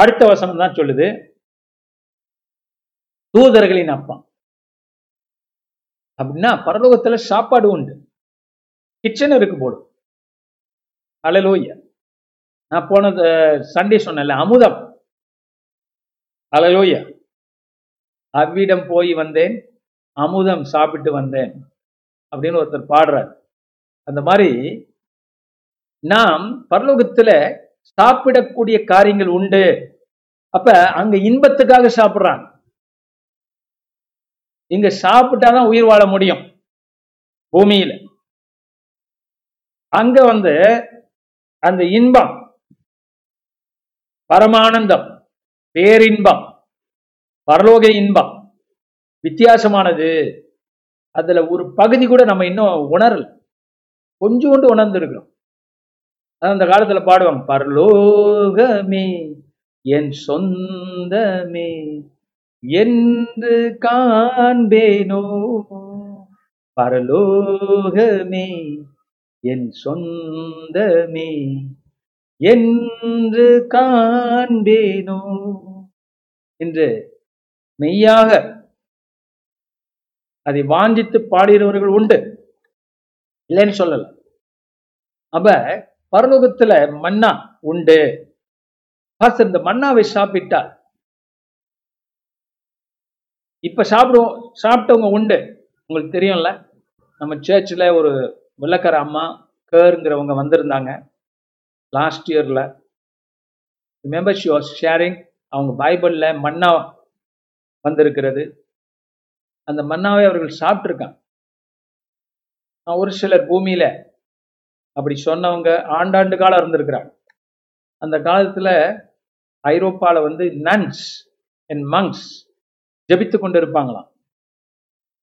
அடுத்த வசனம் தான் சொல்லுது. தூதர்களின் அப்பம் அப்படின்னா பரலோகத்துல சாப்பாடு உண்டு. கிச்சன் இருக்கு போடும் அலலோய்யா நான் போனது சண்டே சொன்னேன்ல அமுதம். அலலோய்யா அவ்விடம் போய் வந்தேன் அமுதம் சாப்பிட்டு வந்தேன் அப்படின்னு ஒருத்தர் பாடுறார். அந்த மாதிரி நாம் பரலோகத்துல சாப்பிடக்கூடிய காரியங்கள் உண்டு. அப்ப அங்க இன்பத்துக்காக சாப்பிடுறாங்க. இங்க சாப்பிட்டாதான் உயிர் வாழ முடியும். பூமியில. அங்க வந்து அந்த இன்பம் பரமானந்தம் பேரின்பம் பரலோக இன்பம் வித்தியாசமானது. அதுல ஒரு பகுதி கூட நம்ம இன்னும் உணரல. கொஞ்சோண்டு உணர்ந்துருக்கிறோம். அந்த காலத்துல பாடுவாங்க பரலோகமே என் சொந்தமே என்று காண்பேனோ? பரலோகமே என் சொந்தமே என்று காண்பேனோ? என்று மெய்யாக அதை வாஞ்சித்து பாடுகிறவர்கள் உண்டு. இல்லைன்னு சொல்லல. அப்ப பரலோகத்துல மன்னா உண்டு. பாஸ்டர் இந்த மன்னாவை சாப்பிட்டால் இப்போ சாப்பிடுவோம் சாப்பிட்டவங்க உண்டு. உங்களுக்கு தெரியும்ல நம்ம சர்ச்சில் ஒரு வெள்ளக்கார அம்மா கேருங்கிறவங்க வந்திருந்தாங்க. லாஸ்ட் இயரில் ரிமெம்பர் ஷி வாஸ் ஷேரிங் அவங்க பைபிளில் மன்னா வந்திருக்கிறது. அந்த மன்னாவை அவர்கள் சாப்பிட்ருக்காங்க ஒரு சிலர் பூமியில் அப்படி சொன்னவங்க ஆண்டாண்டு காலம் இருந்திருக்கிறாங்க. அந்த காலத்தில் ஐரோப்பாவில் வந்து நன்ஸ் அண்ட் மங்ஸ் ஜபித்து கொண்டு இருப்பாங்களாம்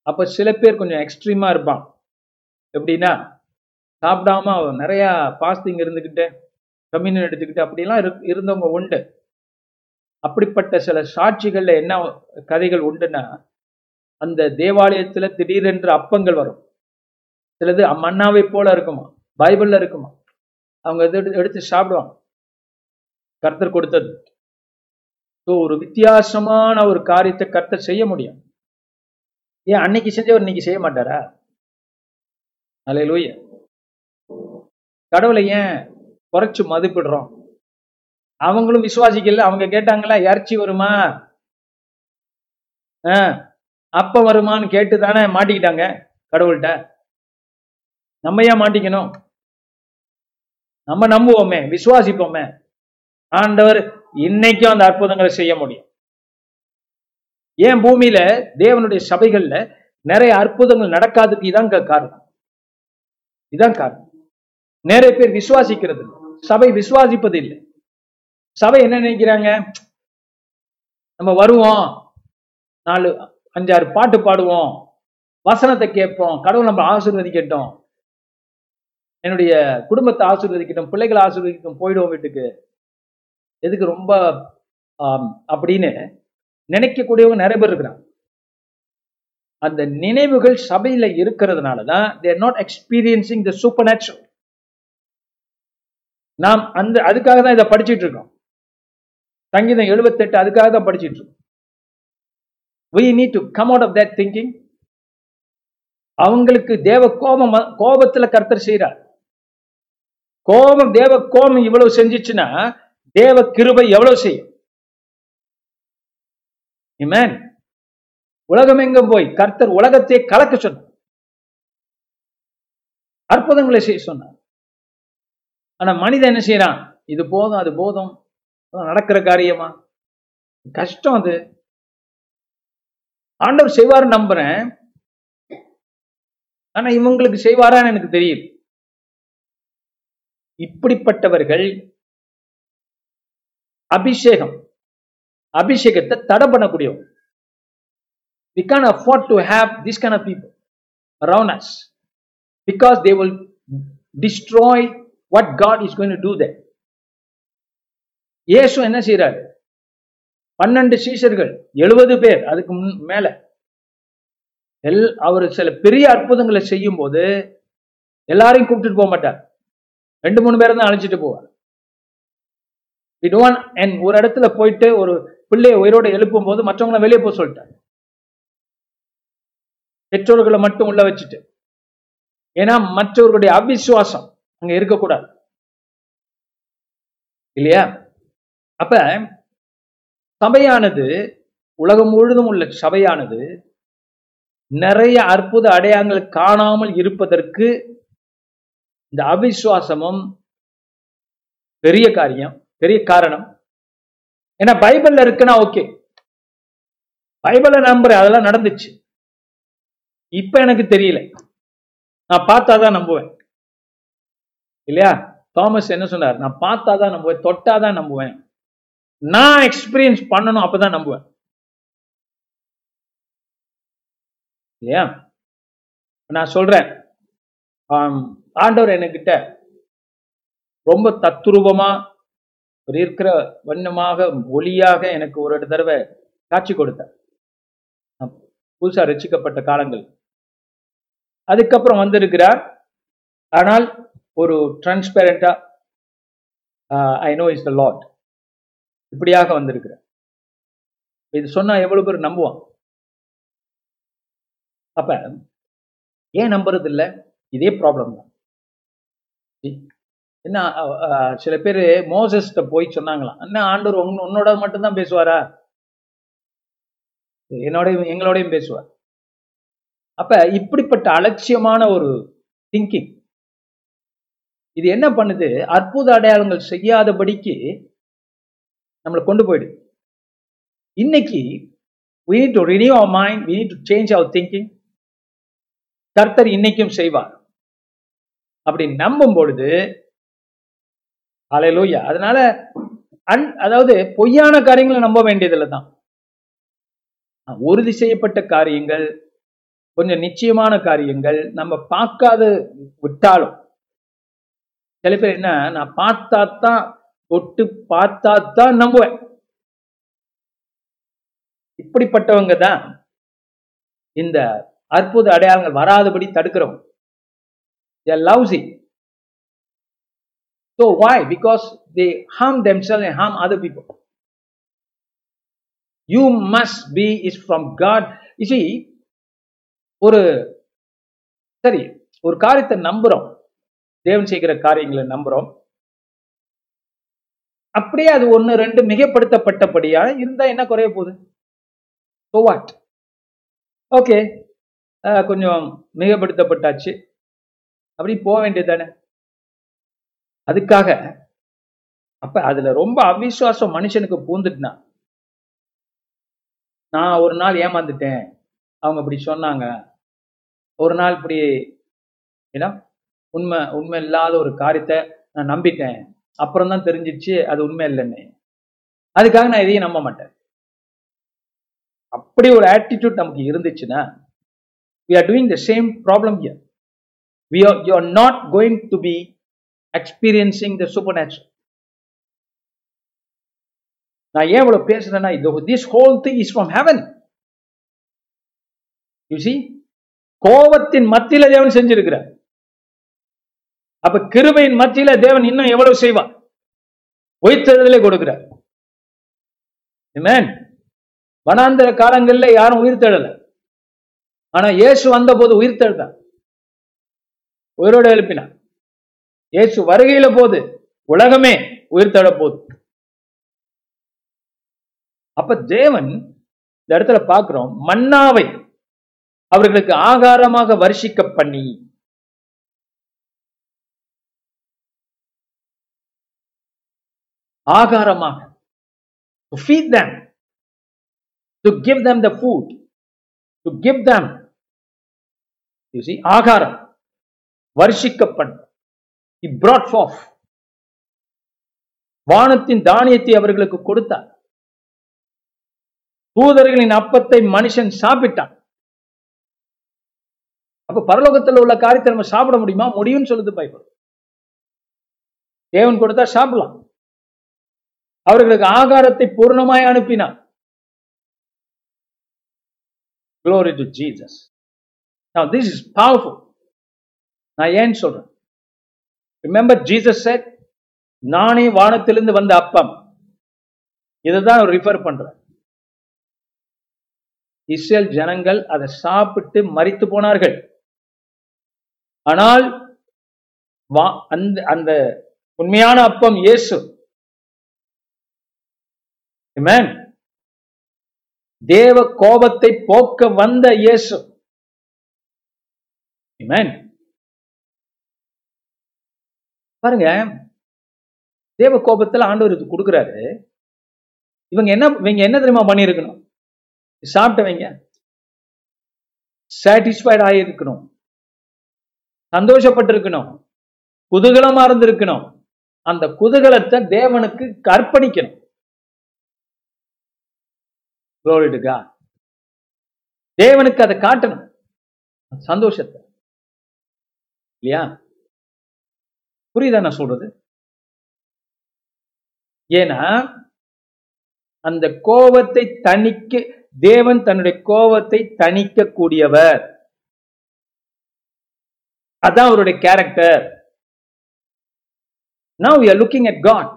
அப்ப சில பேர் கொஞ்சம் எக்ஸ்ட்ரீமா இருப்பான். எப்படின்னா சாப்பிடாம நிறைய பாஸ்டிங் இருந்துக்கிட்டு கம்யூனியன் எடுத்துக்கிட்டு அப்படிலாம் இரு இருந்தவங்க உண்டு. அப்படிப்பட்ட சில சாட்சிகள்ல என்ன கதைகள் உண்டுன்னா அந்த தேவாலயத்துல திடீரென்று அப்பங்கள் வரும். சிலது மன்னாவை போல இருக்குமா பைபிள்ல இருக்குமா அவங்க எது எடுத்து சாப்பிடுவாங்க. கர்த்தர் கொடுத்தது. ஸோ ஒரு வித்தியாசமான ஒரு காரியத்தை கர்த்தர் செய்ய முடியும். ஏன் அன்னைக்கு செஞ்சவர் இன்னைக்கு செய்ய மாட்டாரா? அலையிலூய கடவுளை ஏன் குறைச்சு மதிப்பிடுறோம்? அவங்களும் விசுவாசிக்கல அவங்க கேட்டாங்களா இறச்சி வருமா? அப்ப வருமான்னு கேட்டு தானே மாட்டிக்கிட்டாங்க கடவுள்கிட்ட. நம்ம ஏன் மாட்டிக்கணும்? நம்ம நம்புவோமே விசுவாசிப்போமே. ஆண்டவர் இன்னைக்கும் அந்த அற்புதங்களை செய்ய முடியும். ஏன் பூமியில தேவனுடைய சபைகள்ல நிறைய அற்புதங்கள் நடக்காதுக்கு இதான் காரணம். இதான் காரணம். நிறைய பேர் விசுவாசிக்கிறது சபை விசுவாசிப்பது இல்லை. சபை என்ன நினைக்கிறாங்க? நம்ம வருவோம். நாலு அஞ்சாறு பாட்டு பாடுவோம். வசனத்தை கேட்போம். கடவுள் நம்ம ஆசீர்வதிக்கட்டும். என்னுடைய குடும்பத்தை ஆசீர்வதிக்கட்டும் பிள்ளைகளை ஆசீர்வதிக்கட்டும் போயிடுவோம் வீட்டுக்கு. எதுக்கு ரொம்ப அப்படின்னு நினைக்கக்கூடியவங்க நிறைய பேர் இருக்கிறாங்க. அந்த நினைவுகள் சபையில இருக்கிறதுனால தான் they're not experiencing the supernatural நாம் அந்த அதுக்காக தான் இதை படிச்சுட்டு இருக்கோம். சங்கீதம் எழுபத்தெட்டு அதுக்காக தான் படிச்சுட்டு இருக்கோம். We need to come out of that thinking அவங்களுக்கு தேவ கோபம் கோபத்துல கர்த்தர் செய்யறார் கோபம் தேவ கோபம் இவ்வளவு செஞ்சிச்சுன்னா தேவ கிருபை எவ்வளவு செய்யும்? உலகம் எங்கும் போய் கர்த்தர் உலகத்தை கலக்க சொன்னார். அற்புதங்களை செய்ய சொன்னார். ஆனா மனிதன் என்ன செய்யறான்? இது போதும் அது போதும். நடக்கிற காரியமா? கஷ்டம் அது. ஆண்டவர் செய்வார் நம்புறேன். ஆனா இவங்களுக்கு செய்வாரான்னு எனக்கு தெரியுது. இப்படிப்பட்டவர்கள் அபிஷேகம். அபிஷேகத்தை தடை பண்ணக்கூடியவங்க. We can afford to have this kind of people around because they will will destroy God God is going to do இயேசு என்ன செய்யறாரு பன்னெண்டு சீஷர்கள் எழுபது பேர் அதுக்கு முன் மேல. எல் அவர் சில பெரிய அற்புதங்களை செய்யும் போது எல்லாரையும் கூப்பிட்டுட்டு போக மாட்டார். ரெண்டு மூணு பேரை தான் அழைச்சிட்டு போவார். இடுவான் என் ஒரு இடத்துல போயிட்டு ஒரு பிள்ளையை உயிரோடு எழுப்பும் போது மற்றவங்களை வெளியே போக சொல்லிட்டார். பெற்றோர்களை மட்டும் உள்ள வச்சுட்டு. ஏன்னா மற்றவர்களுடைய அவிசுவாசம் அங்க இருக்கக்கூடாது. இல்லையா? அப்ப சபையானது உலகம் முழுதும் உள்ள சபையானது நிறைய அற்புத அடையாளங்கள் காணாமல் இருப்பதற்கு இந்த அவிசுவாசமும் பெரிய காரியம். பெரிய காரணம். ஏன்னா பைபிள்ல இருக்குன்னா ஓகே. பைபிளை நம்புறேன் அதெல்லாம் நடந்துச்சு. இப்ப எனக்கு தெரியல. நான் பார்த்தாதான் நம்புவேன். இல்லையா? தாமஸ் என்ன சொன்னார்? நான் பார்த்தாதான் நம்புவேன் தொட்டாதான் நம்புவேன். நான் எக்ஸ்பீரியன்ஸ் பண்ணணும் அப்பதான் நம்புவேன். இல்லையா? நான் சொல்றேன். ஆண்டவர் என்கிட்ட ரொம்ப தத்ரூபமா ஒரு இருக்கிற வண்ணமாக ஒளியாக எனக்கு ஒரு தடவை காட்சி கொடுத்தார். புதுசா ரசிக்கப்பட்ட காலங்கள். அதுக்கப்புறம் வந்திருக்கிறார். ஆனால் ஒரு டிரான்ஸ்பேரண்டா I know is the lot இப்படியாக வந்திருக்கிறார். இது சொன்னா எவ்வளவு பேர் நம்புவான்? அப்ப ஏன் நம்புறது இல்லை இதே ப்ராப்ளம் தான். என்ன சில பேர் மோசஸ்ட போய் சொன்னாங்களாம். என்ன ஆண்டவர் உங்க- உன்னோட மட்டும்தான் பேசுவாரா? என்னோட எங்களோடையும் பேசுவார். அப்ப இப்படிப்பட்ட அலட்சியமான ஒரு திங்கிங் இது என்ன பண்ணுது? அற்புத அடையாளங்கள் செய்யாதபடிக்கு நம்மளை கொண்டு போயிடுது. இன்னைக்கு we need to renew our mind we need to change our thinking கர்த்தர் இன்னைக்கும் செய்வார். அப்படி நம்பும் பொழுது அலையலூயா அதனால அன் அதாவது பொய்யான காரியங்களை நம்ப வேண்டியதில்லை தான் உறுதி செய்யப்பட்ட காரியங்கள் கொஞ்சம் நிச்சயமான காரியங்கள் நம்ம பார்க்காது விட்டாலும். சில பேர் என்ன நான் பார்த்தா தான் தொட்டு பார்த்தா தான் நம்புவேன். இப்படிப்பட்டவங்க தான் இந்த அற்புத அடையாளங்கள் வராதபடி தடுக்கிறவங்க. They are so why? Because they harm themselves and harm other people. You must be is from god. You see ஒரு சரி ஒரு காரியத்தை நம்புறோம். தேவன் செய்கிற காரியங்களை நம்புறோம். அப்படியே அது ஒன்று ரெண்டு மிகப்படுத்தப்பட்டபடியா இருந்தா என்ன குறைய போகுது? So what? ஓகே கொஞ்சம் மிகப்படுத்தப்பட்டாச்சு. அப்படி போக வேண்டியது தானே? அதுக்காக. அப்ப அதுல ரொம்ப அவிசுவாசம் மனுஷனுக்கு பூந்துட்டுனா நான் ஒரு நாள் ஏமாந்துட்டேன். அவங்க இப்படி சொன்னாங்க. ஒரு நாள் இப்படி ஏன்னா உண்மை உண்மை இல்லாத ஒரு காரியத்தை நான் நம்பிட்டேன். அப்புறம் தான் தெரிஞ்சிச்சு அது உண்மை இல்லைன்னு. அதுக்காக நான் எதையும் நம்ப மாட்டேன். அப்படி ஒரு ஆட்டிடியூட் நமக்கு இருந்துச்சுன்னா we are doing the same problem here we are you are not going to be experiencing the supernatural நான் ஏன் இவ்வளவு பேசுறேன்னா this whole thing is from heaven you see கோபத்தின் மத்தியில தேவன் செஞ்சிருக்கிறார். அப்ப கிருபையின் மத்தியில தேவன் இன்னும் எவ்வளவு செய்வார்? உயிர்த்தெழுதலை கொடுக்கிறார். வனாந்திர காலங்களில் காலங்கள்ல யாரும் உயிர் தேடல ஆனா இயேசு வந்த போது உயிர் தேடுதான் உயிரோடு எழுப்பினார். இயேசு வருகையில போது உலகமே உயிர் தட போகுது. அப்ப தேவன் இந்த இடத்துல பார்க்கிறோம் மன்னாவை அவர்களுக்கு ஆகாரமாக வருஷிக்க பண்ணி ஆகாரமாக to feed them to give them the food to give them you see ஆகாரம் வருஷிக்கப்பட்ட வானத்தின் தானியத்தை அவர்களுக்கு கொடுத்தார். தூதர்களின் அப்பத்தை மனுஷன் சாப்பிட்டான். அப்ப பரலோகத்தில் உள்ள காரியத்தை நம்ம சாப்பிட முடியுமா? முடியும்னு சொல்லுது பைபிள். தேவன் கொடுத்தா சாப்பிடலாம். அவர்களுக்கு ஆகாரத்தை பூர்ணமாய் அனுப்பினார். Glory to Jesus. Now this is powerful. நான் ஏன் சொல்றேன்? ரிமெம்பர் ஜீசஸ் செட் நானே வானத்திலிருந்து வந்த அப்பம். இதுதான் ரிஃபர் பண்றேன் இஸ்ரேல் ஜனங்கள் அதை சாப்பிட்டு மறித்து போனார்கள். ஆனால் அந்த அந்த உண்மையான அப்பம் இயேசு. தேவ கோபத்தை போக்க வந்த இயேசு. Amen. பாருங்க. தேவ கோபத்துல ஆண்டவர் இது கொடுக்குறாரு. இவங்க என்ன இவங்க என்ன தெரியுமா பண்ணியிருக்கணும்? சாப்பிட்டவங்க. சாட்டிஸ்ஃபைட் ஆகியிருக்கணும் சந்தோஷப்பட்டிருக்கணும். குதூகலமா இருந்திருக்கணும். அந்த குதூகலத்தை தேவனுக்கு கற்பணிக்கணும். தேவனுக்கு அதை காட்டணும். சந்தோஷத்தை. இல்லையா? புரியுதா நான் சொல்றது? ஏன்னா அந்த கோபத்தை தணிக்க தேவன் தன்னுடைய கோபத்தை தணிக்க கூடியவர் அதான் அவருடைய character now you are looking at God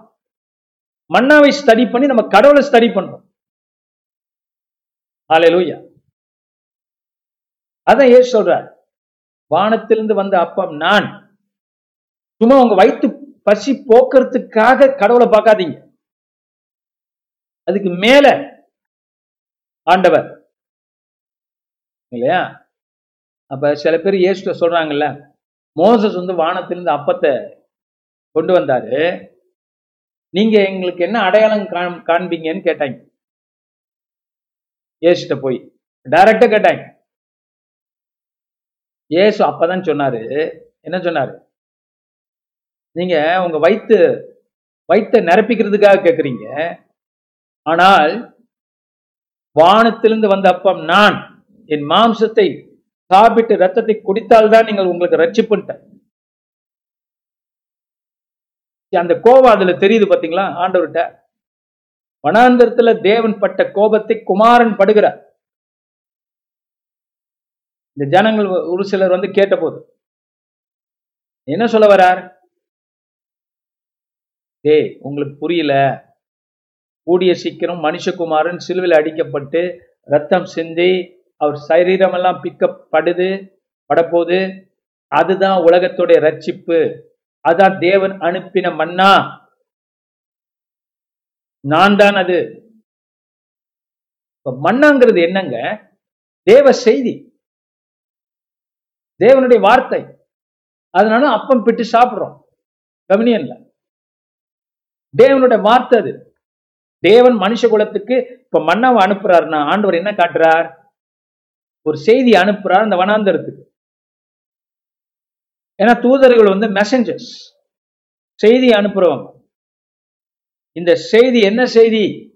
மன்னாவை ஸ்டடி பண்ணி நம்ம கடவுளை ஸ்டடி பண்றோம். ஹalleluya அதான் ஏ சொல்றார். வானத்திலிருந்து வந்த அப்பம் நான். சும்மா உங்க வயிற்று பசி போக்குறதுக்காக கடவுளை பார்க்காதீங்க. அதுக்கு மேல ஆண்டவர். இல்லையா? அப்ப சில பேர் இயேசுட்ட சொல்றாங்கல்ல மோசஸ் வந்து வானத்திலிருந்து அப்பத்தை கொண்டு வந்தாரு. நீங்க எங்களுக்கு என்ன அடையாளம் காண்- காண்பீங்கன்னு கேட்டாங்க. ஏசுட்ட போய் டைரக்டா கேட்டாங்க. இயேசு அப்பதான் சொன்னாரு. என்ன சொன்னாரு? நீங்க உங்க வயிற்று வயித்தை நிரப்பிக்கிறதுக்காக கேட்குறீங்க ஆனால் வானத்திலிருந்து வந்த அப்பம் நான் என் மாம்சத்தை சாப்பிட்டு ரத்தத்தை குடித்தால்தான் நீங்கள் உங்களுக்கு ரட்சிப்புன்ட்ட. அந்த கோபம் அதுல தெரியுது பாத்தீங்களா? ஆண்டவர்கிட்ட. வனாந்தரத்துல தேவன் பட்ட கோபத்தை குமாரன் படுகிறார். இந்த ஜனங்கள் ஒரு சிலர் வந்து கேட்ட போது என்ன சொல்ல வர்றார் டேய் உங்களுக்கு புரியல. கூடிய சீக்கிரம் மனுஷகுமாரன் சிலுவில் அடிக்கப்பட்டு ரத்தம் சிந்தி அவர் சரீரம் எல்லாம் பிக்கப்படுது படப்போது அதுதான் உலகத்துடைய ரட்சிப்பு. அதான் தேவன் அனுப்பின மன்னா. நான் தான் அது. இப்ப மன்னாங்கிறது என்னங்க? தேவ செய்தி. தேவனுடைய வார்த்தை. அதனால அப்பம் பிட்டு சாப்பிடுறோம். கவனியன்ல தேவனுடைய வார்த்தை அது. தேவன் மனுஷ குலத்துக்கு இப்ப மன்னாவை அனுப்புறாருன்னா ஆண்டவர் என்ன காட்டுறார்? ஒரு செய்தி அனுப்புறார் அந்த வனாந்தரத்துக்கு. ஏன்னா தூதர்கள் வந்து மெசஞ்சர்ஸ் செய்தி அனுப்புறவங்க. இந்த செய்தி என்ன செய்தி?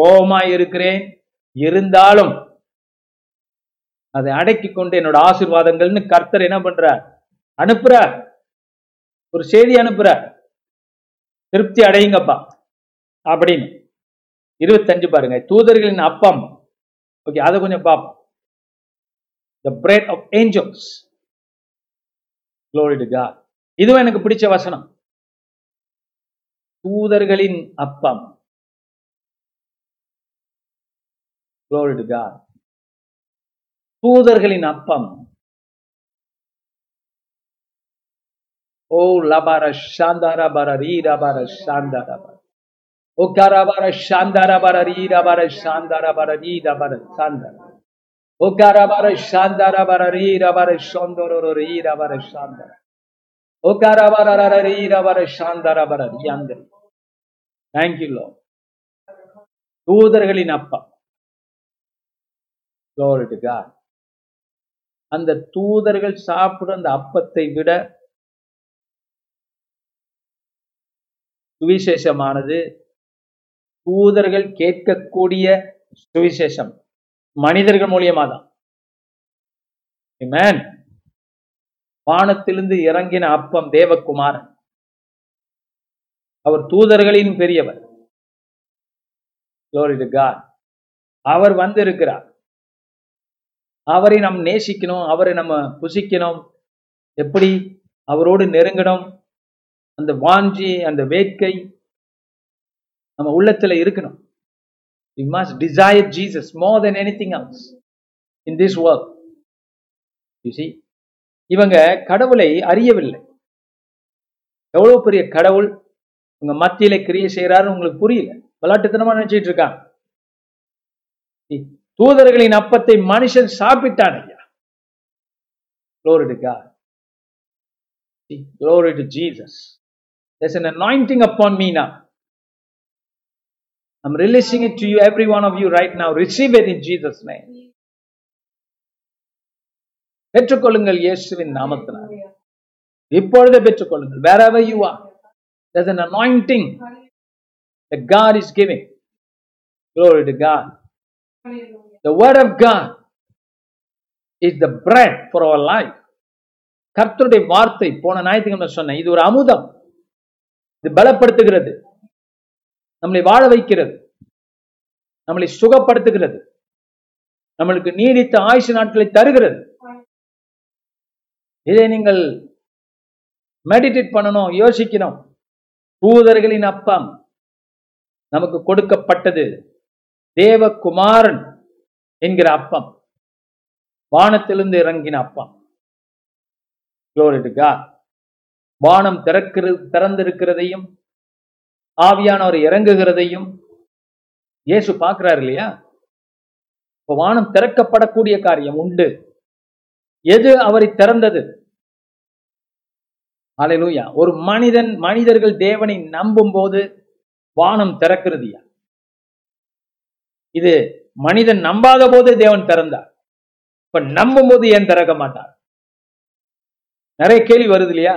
கோபமா இருக்கிறேன். இருந்தாலும் அதை அடக்கி கொண்டு என்னோட ஆசீர்வாதங்கள்னு கர்த்தர் என்ன பண்றார்? அனுப்புறார். ஒரு செய்தி அனுப்புறார். திருப்தி அடையுங்கப்பா. அப்படின்னு. இருபத்தஞ்சு பாருங்க. தூதர்களின் அப்பம். ஓகே அதை கொஞ்சம் பார்ப்போம். The bread of angels Glory to இதுவும் எனக்கு பிடிச்ச வசனம். தூதர்களின் அப்பம். Glory to தூதர்களின் அப்பம். ஓ லபார சாந்தாரா பர ரீரா பர சாந்தாரா பர ஓ கரபர சாந்தாரா பர ரீரா பர சாந்தாரா பர ரீரா பர சாந்தாரா ஓ கரபர சாந்தாரா பர ரீரா பர சோந்தோரோ ரீரா பர சாந்தாரா ஓ கரபர ரர ரீரா பர சாந்தாரா பர ரியாந்தரி தேங்க்யூ லோ தூதர்களின் அப்பம் Glory to God. அந்த தூதர்கள் சாப்பிடும் அந்த அப்பத்தை விட சுவிசேஷமானது. தூதர்கள் கேட்கக்கூடிய சுவிசேஷம். மனிதர்கள் மூலியமா தான் வானத்திலிருந்து இறங்கின அப்பம் தேவகுமாரன். அவர் தூதர்களின் பெரியவர். அவர் வந்திருக்கிறார். அவரை நாம் நேசிக்கணும் அவரை நம்ம புசிக்கணும். எப்படி? அவரோடு நெருங்கணும். அந்த வாஞ்சி அந்த வேட்கை நம்ம உள்ளத்துல இருக்கணும். We must desire Jesus more then anything else in this world. You see இவங்க கடவுளை அறியவில்லை. எவ்வளவு பெரிய கடவுள் உங்க மத்தியில கிரியை செய்யறாருன்னு உங்களுக்கு புரியல. விளையாட்டுத்தனமா நினைச்சிட்டு இருக்காங்க. தூதர்களின் அப்பத்தை மனுஷன் சாப்பிட்டான் ஐயா. Glory to God. Glory to Jesus. There's an anointing upon me now. I'm releasing it to you, every one of you right now. Receive it in Jesus' name. பெற்றுக்கொள்ளுங்கள் இயேசுவின் நாமத்தினால் இப்பொழுதே பெற்றுக்கொள்ளுங்கள் wherever you are there's an anointing that God is giving glory to God the word of God is the bread for our life கர்த்தருடைய வார்த்தை போன ஞாயிற்றுக்கிழமை சொன்னேன் இது ஒரு அமுதம் இது பலப்படுத்துகிறது. நம்மளை வாழ வைக்கிறது. நம்மளை சுகப்படுத்துகிறது. நம்மளுக்கு நீடித்த ஆயுஷ நாட்களை தருகிறது. இதை நீங்கள் மெடிடேட் பண்ணணும் யோசிக்கணும். தூதர்களின் அப்பம் நமக்கு கொடுக்கப்பட்டது. தேவகுமாரன் என்கிற அப்பம். வானத்திலிருந்து இறங்கின அப்பம். Glory. வானம் திறக்கிறது திறந்திருக்கிறதையும் ஆவியானவர் இறங்குகிறதையும் இயேசு பார்க்கிறார் இல்லையா? இப்ப வானம் திறக்கப்படக்கூடிய காரியம் உண்டு. எது அவரை திறந்தது? அல்லேலூயா ஒரு மனிதன் மனிதர்கள் தேவனை நம்பும் போது வானம் திறக்கிறதுயா இது மனிதன் நம்பாத போது தேவன் திறந்தார். இப்ப நம்பும் போது ஏன் திறக்க மாட்டார்? நிறைய கேள்வி வருது இல்லையா?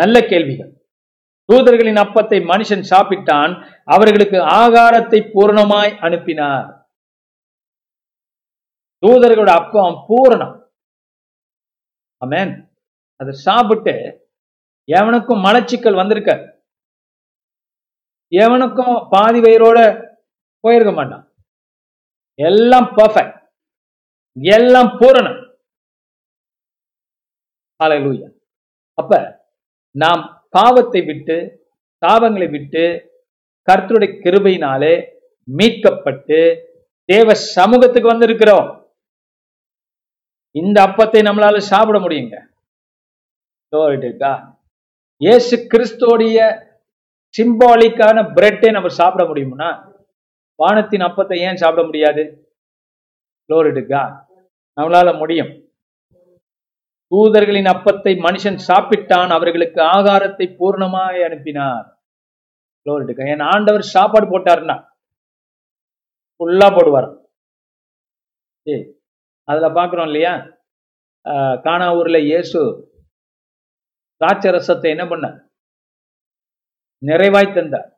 நல்ல கேள்விகள். தூதர்களின் அப்பத்தை மனுஷன் சாப்பிட்டான் அவர்களுக்கு ஆகாரத்தை பூரணமாய் அனுப்பினார். தூதர்களோட அப்பம் பூரணம். அமேன் அதை சாப்பிட்டு எவனுக்கும் மலச்சிக்கல் வந்திருக்க எவனுக்கும் பாதி வயிறோட போயிருக்க மாட்டான். எல்லாம் பர்ஃபெக்ட் எல்லாம் பூரணம். ஹalleluya அப்ப நாம் பாவத்தை விட்டு சாபங்களை விட்டு கர்த்தருடைய கிருபையினாலே மீட்கப்பட்டு தேவ சமூகத்துக்கு வந்திருக்கிறோம். இந்த அப்பத்தை நம்மளால சாப்பிட முடியுங்க. இயேசு கிறிஸ்துவோடைய சிம்பாலிக்கான பிரெட்டை நம்ம சாப்பிட முடியும்னா வானத்தின் அப்பத்தை ஏன் சாப்பிட முடியாது? நம்மளால முடியும். தூதர்களின் அப்பத்தை மனுஷன் சாப்பிட்டான் அவர்களுக்கு ஆகாரத்தை பூர்ணமாய் அனுப்பினார். என் ஆண்டவர் சாப்பாடு போட்டாருன்னா ஃபுல்லா போடுவார். ஏ அதுல பாக்குறோம் இல்லையா? ஆஹ் கானா ஊர்ல இயேசு திராட்சை ரசத்தை என்ன பண்ண நிறைவாய் தந்தார்.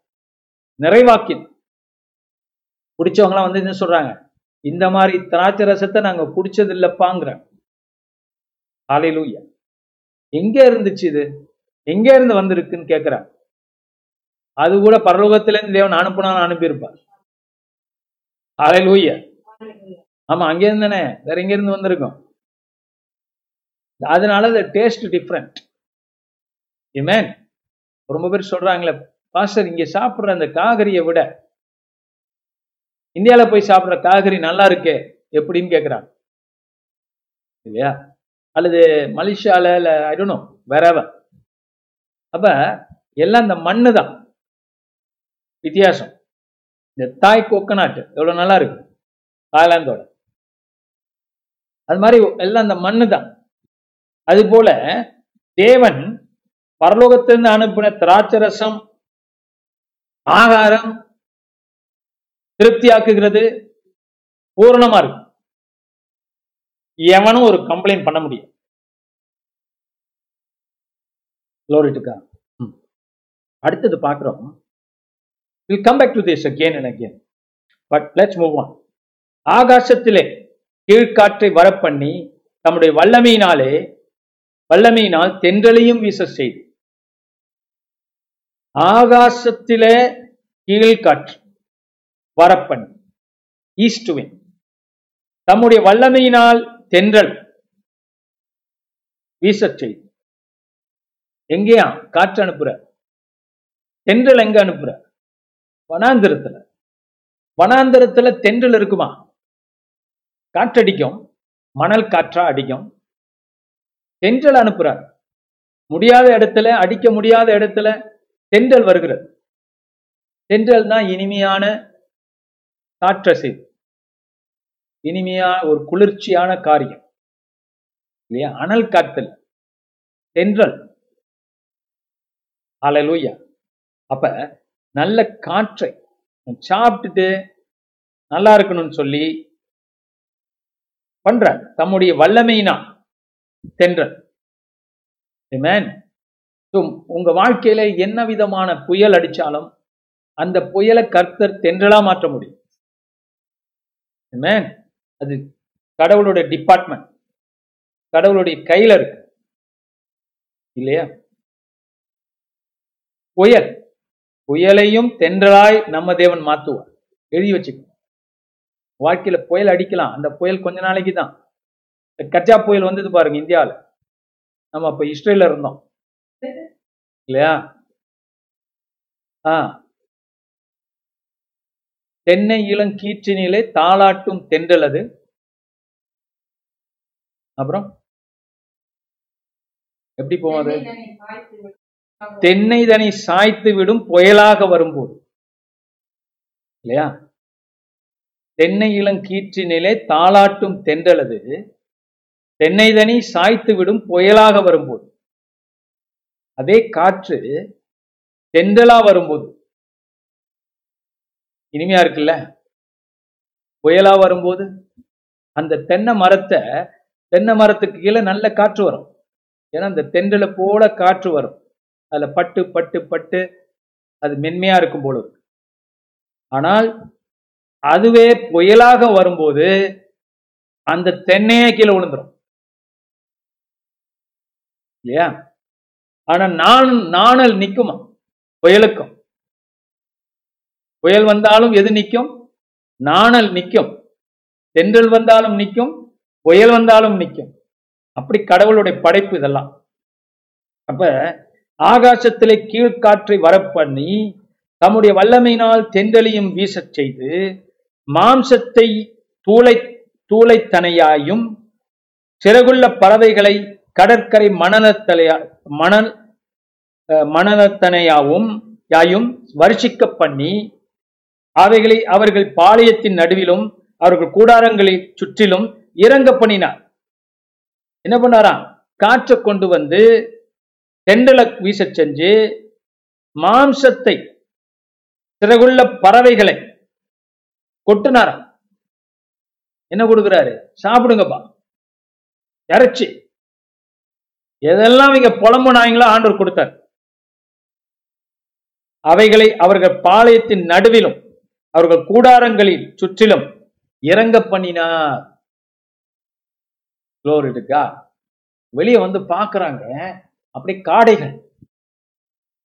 நிறைவாக்கி குடிச்சவங்களாம் வந்து என்ன சொல்றாங்க? இந்த மாதிரி திராட்சை ரசத்தை நாங்க குடிச்சது இல்லப்பாங்கிறேன் காலையிலூயா எங்க இருந்துச்சு இது? எங்க இருந்து வந்திருக்குன்னு கேட்கிறார் அது கூட பரலோகத்துல இருந்து தேவன் அனுப்புனான்னு அனுப்பியிருப்பார். காலையிலூயா ஆமா அங்கே இருந்து தானே வேற எங்க இருந்து வந்திருக்கும்? அதனால டேஸ்ட் டிஃப்ரெண்ட் இமேன் ரொம்ப பேர் சொல்றாங்களே பாஸ்டர் இங்க சாப்பிடுற அந்த காகரியை விட இந்தியால போய் சாப்பிடுற காகரி நல்லா இருக்கே? எப்படின்னு கேட்குறாங்க இல்லையா? அல்லது மலேசியால இல்ல ஐடோனோ வேறவ அப்ப எல்லாம் இந்த மண்ணு தான் வித்தியாசம். இந்த தாய் கொக்கநாட்டு எவ்வளவு நல்லா இருக்கு? தாய்லாந்தோட. அது மாதிரி எல்லாம் அந்த மண்ணு தான் அது போல தேவன் பரலோகத்திலிருந்து அனுப்பின திராட்சரசம் ஆகாரம் திருப்தியாக்குகிறது பூரணமா இருக்கும் எவனும் ஒரு கம்ப்ளைண்ட் பண்ண முடியும் லோரிட்டுக்கா அடுத்தது பார்க்கிறோம். Will come back to this again and again but let's move on ஆகாசத்திலே கீழ்காற்றை வரப்பண்ணி தம்முடைய வல்லமையினாலே வல்லமையினால் தென்றலையும் வீச செய்து. ஆகாசத்திலே கீழ்காற்று வரப்பண்ணி ஈஸ்டுவின் தம்முடைய வல்லமையினால் தென்றல். வீசச் செய். எங்கேயா? காற்று அனுப்புற. தென்றல் எங்க அனுப்புற? வனாந்திரத்துல. வனாந்திரத்துல தென்றல் இருக்குமா? காற்றடிக்கும். மணல் காற்றா அடிக்கும். தென்றல் அனுப்புறார் முடியாத இடத்துல அடிக்க முடியாத இடத்துல தென்றல் வருகிறது. தென்றல் தான் இனிமையான காற்றசை. இனிமையா ஒரு குளிர்ச்சியான காரியம். இல்லையா? அனல் காத்தல் தென்றல். அலலூயா அப்ப நல்ல காற்றை சாப்பிட்டுட்டு நல்லா இருக்கணும்னு சொல்லி பண்ற தம்முடைய வல்லமையினா தென்றல். உங்க வாழ்க்கையில என்ன விதமான புயல் அடிச்சாலும் அந்த புயலை கர்த்தர் தென்றலா மாற்ற முடியும். அது கடவுளுடைய டிபார்ட்மெண்ட் கடவுளுடைய கையில இருக்கு. இல்லையா? புயல். புயலையும் தென்றலாய் நம்ம தேவன் மாத்துவார். எழுதி வச்சுக்கோ. வாழ்க்கையில புயல் அடிக்கலாம். அந்த புயல் கொஞ்ச நாளைக்கு தான். கச்சா புயல் வந்தது பாருங்க இந்தியாவில் நம்ம அப்ப இஸ்ரேல இருந்தோம். இல்லையா? ஆ. தென்னை இளங்கீற்றினிலே தாளாட்டும் தென்றலது. அப்புறம்? எப்படி போவாது தென்னை தனி சாய்த்து விடும் புயலாக வரும்போது. இல்லையா? தென்னை இளங்கீற்றினிலே தாளாட்டும் தென்றலது. தென்னை தனி சாய்த்து விடும் புயலாக வரும்போது. அதே காற்று தென்றலா வரும்போது. இனிமையா இருக்குல்ல? புயலா வரும்போது அந்த தென்னை மரத்தை தென்னை மரத்துக்கு கீழே நல்ல காற்று வரும். ஏன்னா அந்த தென்றலை போல காற்று வரும். அதுல பட்டு பட்டு பட்டு அது மென்மையா இருக்கும் போல இருக்கு. ஆனால் அதுவே புயலாக வரும்போது அந்த தென்னையே கீழே விழுந்துரும். இல்லையா? ஆனா நான் நாணல் நிற்குமா புயலுக்கும். புயல் வந்தாலும் எது நிற்கும்? நாணல் நிற்கும். தென்றல் வந்தாலும் நிற்கும் புயல் வந்தாலும் நிற்கும். அப்படி கடவுளுடைய படைப்பு இதெல்லாம். அப்ப ஆகாசத்திலே கீழ்காற்றை வரப்பண்ணி தம்முடைய வல்லமையினால் தென்றலையும் வீசச் செய்து மாம்சத்தை தூளை தூளைத்தனையாயும் சிறகுள்ள பறவைகளை கடற்கரை மணலத்தலையா மணல் மணலத்தனையாவும் யாயும் வருஷிக்க பண்ணி அவைகளை அவர்கள் பாளையத்தின் நடுவிலும் அவர்கள் கூடாரங்களை சுற்றிலும் இறங்க பண்ணினார். என்ன பண்ணாராம்? காற்றை கொண்டு வந்து தெண்டலை வீசச் செஞ்சு மாம்சத்தை சிறகுள்ள பறவைகளை கொட்டுனாராம். என்ன கொடுக்குறாரு? சாப்பிடுங்கப்பா. இறைச்சி. எதெல்லாம் இங்க புலம்புனாங்களோ ஆண்டவர் கொடுத்தார். அவைகளை அவர்கள் பாளையத்தின் நடுவிலும் அவர்கள் கூடாரங்களில் சுற்றிலும் இறங்க பண்ணினார். Glory to வெளியே வந்து பார்க்குறாங்க. அப்படி காடைகள்.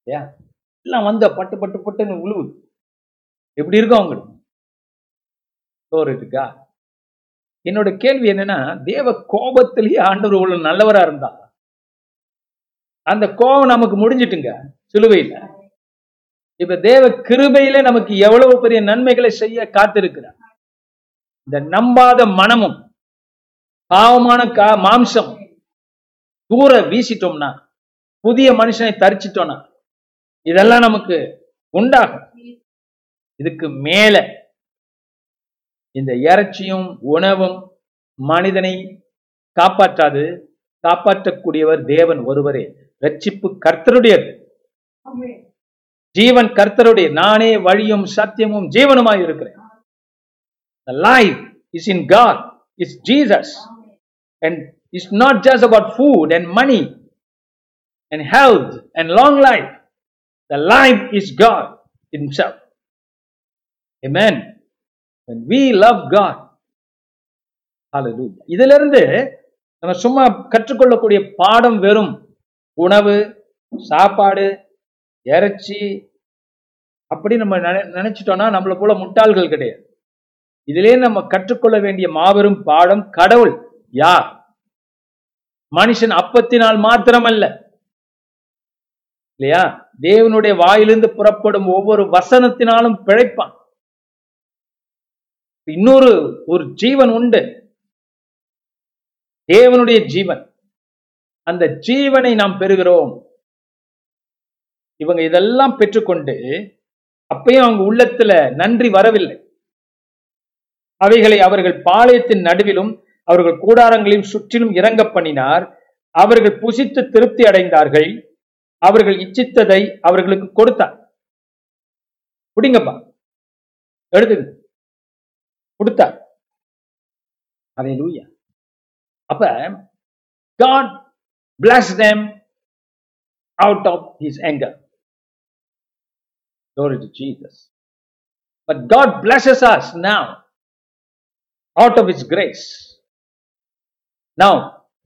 ஏன் எல்லாம் வந்து பட்டு பட்டு பட்டுன்னு உழுவுது எப்படி இருக்கும் அவங்களுக்கு? Glory என்னோட கேள்வி என்னன்னா தேவ கோபத்திலேயே ஆண்டவர் இவ்வளவு நல்லவரா இருந்தா அந்த கோபம் நமக்கு முடிஞ்சிட்டுங்க. சிலுவையில. இப்ப தேவ கிருபையில நமக்கு எவ்வளவு பெரிய நன்மைகளை செய்ய காத்திருக்கிறார். இந்த நம்பாத மனமும் பாவமான கா மாம்சம் தூர வீசிட்டோம்னா புதிய மனுஷனை தரிச்சிட்டோம்னா இதெல்லாம் நமக்கு உண்டாகும். இதுக்கு மேல இந்த இறைச்சியும் உணவும் மனிதனை காப்பாற்றாது காப்பாற்றக்கூடியவர் தேவன் ஒருவரே. ரட்சிப்பு கர்த்தருடையது. ஜீவன் கர்த்தருடைய நானே வழியும் சத்தியமும் ஜீவனுமாய் இருக்கிறேன் The life is in God, is Jesus. And it's not just about food and money and health and long life. The life is God Himself. Amen. When we love God, hallelujah. இதிலிருந்து நம்ம சும்மா கற்றுக்கொள்ளக்கூடிய பாடம் வெறும் உணவு சாப்பாடு இறைச்சி அப்படி நம்ம நினை- நினைச்சிட்டோம்னா நம்மளை போல முட்டாள்கள் கிடையாது. இதிலே நம்ம கற்றுக்கொள்ள வேண்டிய மாபெரும் பாடம் கடவுள். யார்? மனுஷன் அப்பத்தினால் மாத்திரமல்ல. இல்லையா? தேவனுடைய வாயிலிருந்து புறப்படும் ஒவ்வொரு வசனத்தினாலும் பிழைப்பான். இன்னொரு ஒரு ஜீவன் உண்டு. தேவனுடைய ஜீவன். அந்த ஜீவனை நாம் பெறுகிறோம். இவங்க இதெல்லாம் பெற்றுக்கொண்டு அப்பயும் அவங்க உள்ளத்துல நன்றி வரவில்லை. அவைகளை அவர்கள் பாளையத்தின் நடுவிலும் அவர்கள் கூடாரங்களையும் சுற்றிலும் இறங்க பண்ணினார். அவர்கள் புசித்து திருப்தி அடைந்தார்கள். அவர்கள் இச்சித்ததை அவர்களுக்கு கொடுத்தார். குடிங்கப்பா. எழுதுங்க. கொடுத்தார். அதை லூயா அப்ப God blast them out of his anger Glory to Jesus. But God blesses us now out of His grace. Now,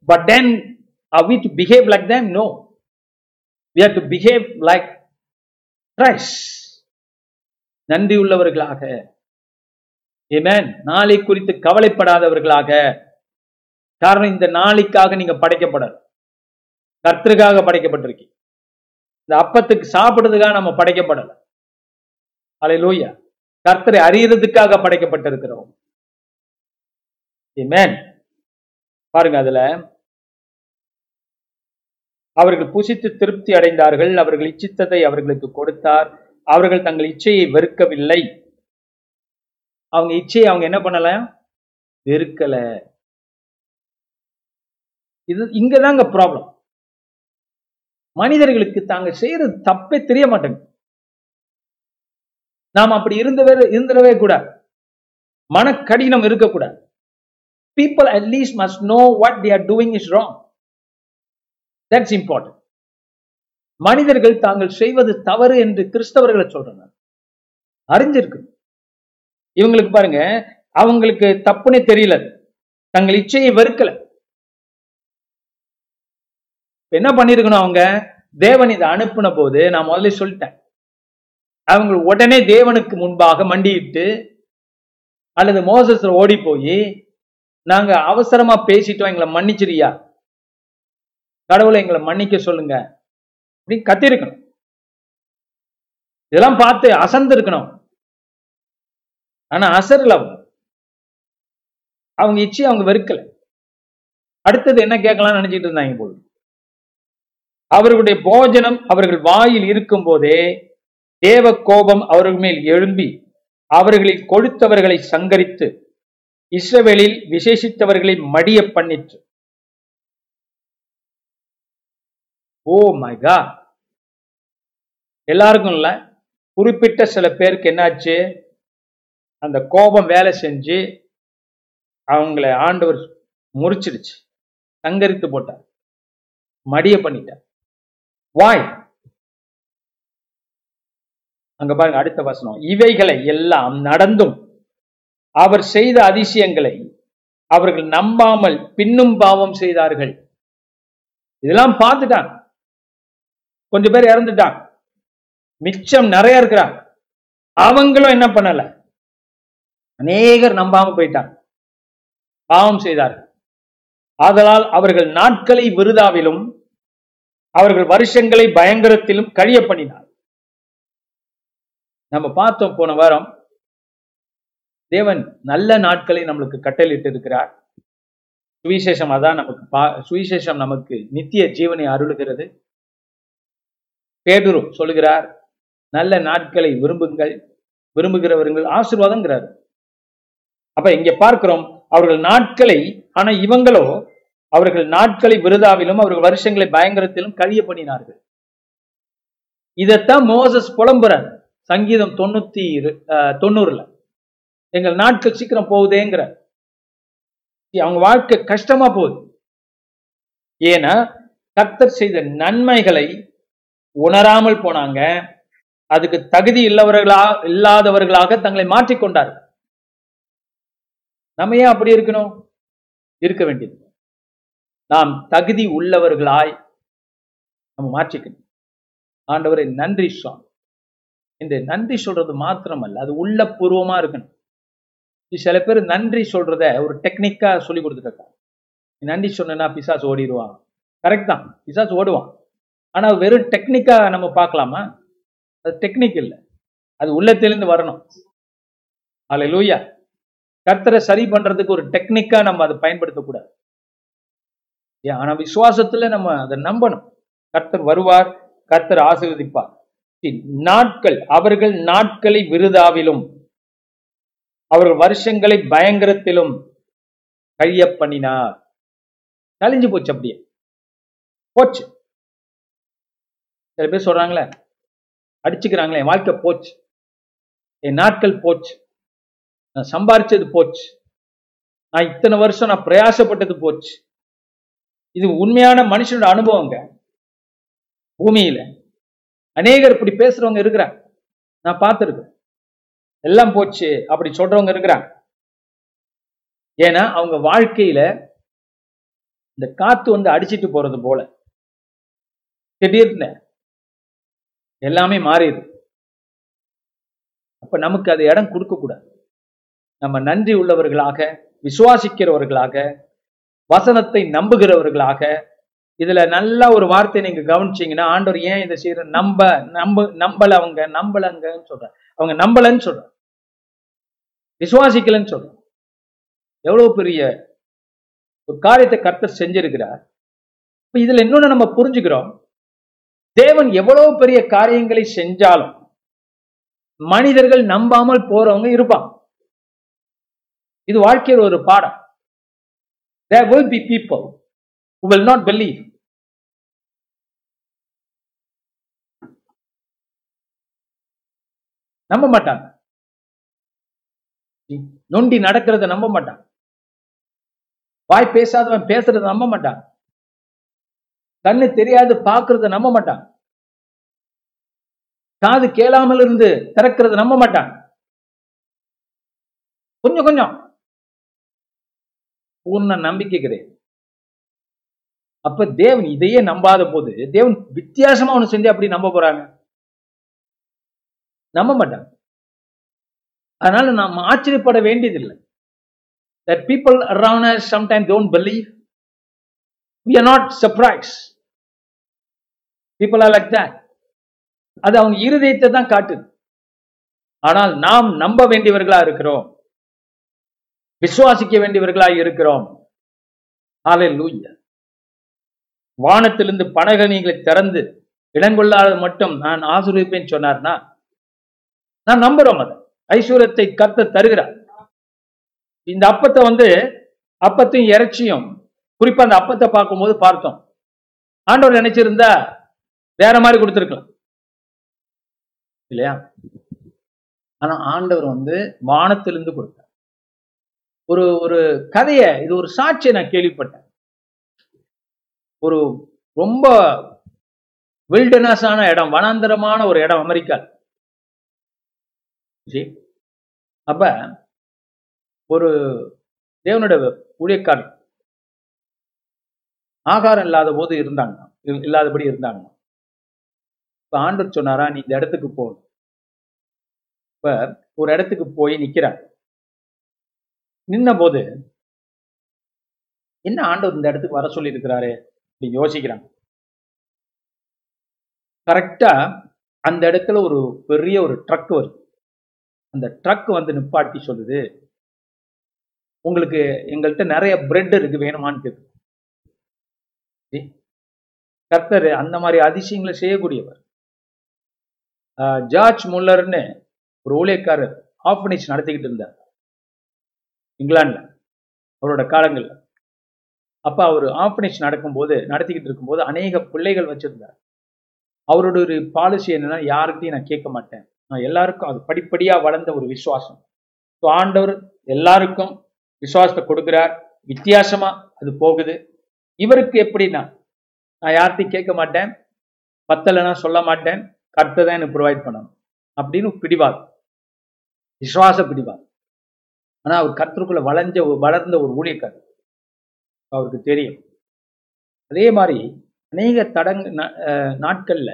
but then are we to behave like them? No. We have to behave like Christ. நன்றியுள்ளவர்களாக ஏமேன் நாளை குறித்து கவலைப்படாதவர்களாக காரணம் இந்த நாளைக்காக நீங்க படைக்கப்படல கர்த்தருக்காக படைக்கப்பட்டிருக்கீங்க இந்த அப்பத்துக்கு சாப்பிடுறதுக்காக நம்ம படைக்கப்படலை அல்லேலூயா கர்த்தரை அறியறதுக்காக படைக்கப்பட்டிருக்கிறோம். பாருங்க அதுல. அவர்கள் புசித்து திருப்தி அடைந்தார்கள். அவர்கள் இச்சித்ததை அவர்களுக்கு கொடுத்தார். அவர்கள் தங்கள் இச்சையை வெறுக்கவில்லை. அவங்க இச்சையை அவங்க என்ன பண்ணல? வெறுக்கல. இது இங்கதாங்க ப்ராப்ளம் மனிதர்களுக்கு தாங்க செய்யறது தப்பே தெரிய மாட்டேங்குது. நாம் அப்படி இருந்தவே இருந்துடவே கூடாது மனக்கடினம் இருக்கக்கூடாது. People at least must know what the are doing is wrong that's important மனிதர்கள் தாங்கள் செய்வது தவறு என்று கிறிஸ்தவர்களை சொல்றாங்க. அறிஞ்சிருக்கு இவங்களுக்கு பாருங்க அவங்களுக்கு தப்புனே தெரியல. தங்கள் இச்சையை வெறுக்கல. என்ன பண்ணிருக்கணும் அவங்க? தேவன் இதை அனுப்பின போது நான் முதல்ல சொல்லிட்டேன். அவங்க உடனே தேவனுக்கு முன்பாக மண்டியிட்டு அல்லது மோசஸ்ல ஓடி போய் நாங்க அவசரமா பேசிட்டோம் எங்களை மன்னிச்சிரியா கடவுளை எங்களை மன்னிக்க சொல்லுங்க. அப்படின்னு கத்திருக்கணும். இதெல்லாம் பார்த்து அசந்து இருக்கணும் ஆனா அசரல அவங்க. அவங்க இச்சி அவங்க வெறுக்கல. அடுத்தது என்ன கேட்கலாம்னு நினைச்சிட்டு இருந்தாங்க போது அவர்களுடைய போஜனம் அவர்கள் வாயில் இருக்கும் போதே தேவ கோபம் அவர்கள் மேல் எழும்பி அவர்களில் கொடுத்தவர்களை சங்கரித்து இஸ்ரவேலில் விசேஷித்தவர்களை மடிய பண்ணிற்று. ஓ மகா எல்லாருக்கும் இல்ல? குறிப்பிட்ட சில பேருக்கு என்னாச்சு? அந்த கோபம் வேலை செஞ்சு அவங்கள ஆண்டவர் முறிச்சிடுச்சு. சங்கரித்து போட்டார். மடிய பண்ணிட்டார். வாய் அங்க பாருங்க அடுத்த வசனம். இவைகளை எல்லாம் நடந்தும் அவர் செய்த அதிசயங்களை அவர்கள் நம்பாமல் பின்னும் பாவம் செய்தார்கள். இதெல்லாம் பார்த்துட்டாங்க கொஞ்சம் பேர் இறந்துட்டாங்க மிச்சம் நிறைய இருக்கிறாங்க அவங்களும் என்ன பண்ணல? அநேகர் நம்பாம போயிட்டாங்க பாவம் செய்தார்கள். ஆதலால் அவர்கள் நாட்களை விருதாவிலும் அவர்கள் வருஷங்களை பயங்கரத்திலும் கழிய பண்ணினார் நம்ம பார்த்தோம் போன வாரம் தேவன் நல்ல நாட்களை நம்மளுக்கு கட்டளிட்டு இருக்கிறார் சுவிசேஷம் அதான் நமக்கு பா- சுவிசேஷம் நமக்கு நித்திய ஜீவனை அருளுகிறது. பேதுரு சொல்லுகிறார் நல்ல நாட்களை விரும்புங்கள் விரும்புகிறவர்கள் ஆசிர்வாதங்கிறார் அப்ப இங்க பார்க்கிறோம் அவர்கள் நாட்களை ஆனா இவங்களோ அவர்கள் நாட்களை விருதாவிலும் அவர்கள் வருஷங்களை பயங்கரத்திலும் கழிய பண்ணினார்கள் இதைத்தான் மோசஸ் புலம்புறார். சங்கீதம் தொண்ணூத்தி இரு- அஹ், தொண்ணூறுல. எங்கள் நாட்கள் சீக்கிரம் போகுதேங்கிற. அவங்க வாழ்க்கை கஷ்டமா போகுது. ஏன்னா கர்த்தர் செய்த நன்மைகளை உணராமல் போனாங்க. அதுக்கு தகுதி இல்லவர்களா இல்லாதவர்களாக தங்களை மாற்றிக்கொண்டார் நம்ம ஏன் அப்படி இருக்கணும்? இருக்க வேண்டியது. நாம் தகுதி உள்ளவர்களாய் நம்ம மாற்றிக்கணும். ஆண்டவரை நன்றி சுவாமி. இந்த நன்றி சொல்றது மாத்திரமல்ல அது உள்ள பூர்வமா இருக்கணும் சில பேர் நன்றி சொல்றத ஒரு டெக்னிக்கா சொல்லி கொடுத்துருக்காங்க நீ நன்றி சொன்னா பிசாஸ் ஓடிடுவான். கரெக்ட் தான். பிசாஸ் ஓடுவான். ஆனா வெறும் டெக்னிக்கா நம்ம பார்க்கலாமா? அது டெக்னிக் இல்லை. அது உள்ளத்திலிருந்து வரணும். அல்ல லூயா கர்த்தரை சரி பண்றதுக்கு ஒரு டெக்னிக்கா நம்ம அதை பயன்படுத்தக்கூடாது. ஏன், ஆனா விசுவாசத்துல நம்ம அதை நம்பணும். கர்த்தர் வருவார் கர்த்தர் ஆசீர்வதிப்பார். நாட்கள் அவர்கள் நாட்களை விருதாவிலும் அவர்கள் வருஷங்களை பயங்கரத்திலும் கழிய பண்ணினார். கழிஞ்சு போச்சு அப்படியே. போச்சு. சில பேர் சொல்றாங்களே அடிச்சுக்கிறாங்களே என் வாழ்க்கை போச்சு. என் நாட்கள் போச்சு. நான் சம்பாரிச்சது போச்சு. நான் இத்தனை வருஷம் நான் பிரயாசப்பட்டது போச்சு. இது உண்மையான மனுஷனோட அனுபவங்க. பூமியில. அநேகர் இப்படி பேசுறவங்க இருக்கிறாங்க. நான் பார்த்துருக்கேன். எல்லாம் போச்சு அப்படி சொல்றவங்க இருக்கிறாங்க. ஏன்னா அவங்க வாழ்க்கையில இந்த காத்து வந்து அடிச்சிட்டு போறது போல. திடீர்னு எல்லாமே மாறிடுது. அப்ப நமக்கு அது இடம் கொடுக்க கூடாது. நம்ம நன்றி உள்ளவர்களாக விசுவாசிக்கிறவர்களாக வசனத்தை நம்புகிறவர்களாக இதுல நல்ல ஒரு வார்த்தை நீங்க கவனிச்சீங்கன்னா ஆண்டவர் ஏன் இதை செய்யற நம்ப நம்ப நம்பல அவங்க நம்பலங்கன்னு சொல்ற அவங்க நம்பலன்னு சொல்ற விசுவாசிக்கலன்னு சொல்ற எவ்வளவு பெரிய ஒரு காரியத்தை கர்த்தர் செஞ்சிருக்கிறார். இப்ப இதுல இன்னொன்னு நம்ம புரிஞ்சுக்கிறோம். தேவன் எவ்வளவு பெரிய காரியங்களை செஞ்சாலும் மனிதர்கள் நம்பாமல் போறவங்க இருப்பாங்க. இது வாழ்க்கையில் ஒரு பாடம். There will be people will not believe. நம்ப மாட்டாங்க. நொண்டி நடக்கிறத நம்ப மாட்டான் வாய் பேசாதவன் பேசுறத நம்ப மாட்டான். கண்ணு தெரியாது பாக்குறத நம்ப மாட்டான். காது கேளாமல் இருந்து திறக்கிறத நம்ப மாட்டான். கொஞ்சம் கொஞ்சம். பூர்ண நம்பிக்கை கிடையாது அப்ப தேவன் இதையே நம்பாத போது தேவன் வித்தியாசமா ஒண்ணு செஞ்சு அப்படி நம்ப போறாங்க? நம்ப மாட்டாங்க. அதனால நாம் ஆச்சரியப்பட வேண்டியதில்லை. That people around us sometimes don't believe. We are not surprised. People are like that. அது அவங்க இருதயத்தை தான் காட்டுது. ஆனால் நாம் நம்ப வேண்டியவர்களா இருக்கிறோம். விசுவாசிக்க வேண்டியவர்களா இருக்கிறோம். ஹalleluya வானத்திலிருந்து பனகனிகளை திறந்து இடங்கொள்ளாத மட்டும் நான் ஆசிரியப்பேன் சொன்னார்னா நான் நம்புறோம் அதை. ஐஸ்வர்யத்தை கத்த தருகிறார். இந்த அப்பத்தை வந்து அப்பத்தையும் இறைச்சியும் குறிப்பா அந்த அப்பத்தை பார்க்கும்போது பார்த்தோம். ஆண்டவர் நினைச்சிருந்தா வேற மாதிரி கொடுத்துருக்கலாம். இல்லையா? ஆனா ஆண்டவர் வந்து வானத்திலிருந்து கொடுத்தார். ஒரு ஒரு கதையை இது ஒரு சாட்சியை நான் கேள்விப்பட்டேன். ஒரு ரொம்ப வில்டனஸான இடம் வனாந்தரமான ஒரு இடம் அமெரிக்கா. சரி. அப்ப ஒரு தேவனோட ஊழியக்காரர் ஆகாரம் இல்லாத போது இருந்தாங்க. இல்லாதபடி இருந்தாங்க. இப்ப ஆண்டவர் சொன்னாரா நீ இந்த இடத்துக்கு போகணும் இப்ப ஒரு இடத்துக்கு போய் நிக்கிறார். நின்ன போது என்ன ஆண்டவர் இந்த இடத்துக்கு வர சொல்லி இருக்கிறாரு யோசிக்கிறாங்க. கரெக்டா அந்த இடத்துல ஒரு பெரிய ஒரு ட்ரக் வருது. அந்த ட்ரக் வந்து நிப்பாட்டி சொல்லுது உங்களுக்கு எங்கள்கிட்ட நிறைய பிரெட் இருக்கு வேணுமான்னு கேட்கு கர்த்தர் அந்த மாதிரி அதிசயங்களை செய்யக்கூடியவர். ஜார்ஜ் முல்லர்னு ஒரு ஊழியக்காரர் ஆஃபனேஜ் நடத்திக்கிட்டு இருந்தார். இங்கிலாந்துல அவரோட காலங்களில். அப்போ அவர் ஆஃபனேஜ் நடக்கும்போது நடத்திக்கிட்டு இருக்கும்போது அநேக பிள்ளைகள் வச்சுருந்தார். அவரோட ஒரு பாலிசி என்னன்னா யாருக்கிட்டையும் நான் கேட்க மாட்டேன். நான் எல்லாருக்கும் அது படிப்படியாக வளர்ந்த ஒரு விசுவாசம். ஸோ ஆண்டவர் எல்லாருக்கும் விசுவாசத்தை கொடுக்குறார். வித்தியாசமா அது போகுது. இவருக்கு எப்படின்னா நான் யார்கிட்டையும் கேட்க மாட்டேன். பத்தலைன்னா சொல்ல மாட்டேன். கருத்தை தான் எனக்கு ப்ரொவைட் பண்ணணும். அப்படின்னு பிடிவார் விசுவாச பிடிவார் ஆனால் அவர் கருத்துக்குள்ளே வளைஞ்ச வளர்ந்த ஒரு ஊழியக்காரர். அவருக்கு தெரியும். அதே மாதிரி அநேக தடங் நாட்களில் நாட்கள்ல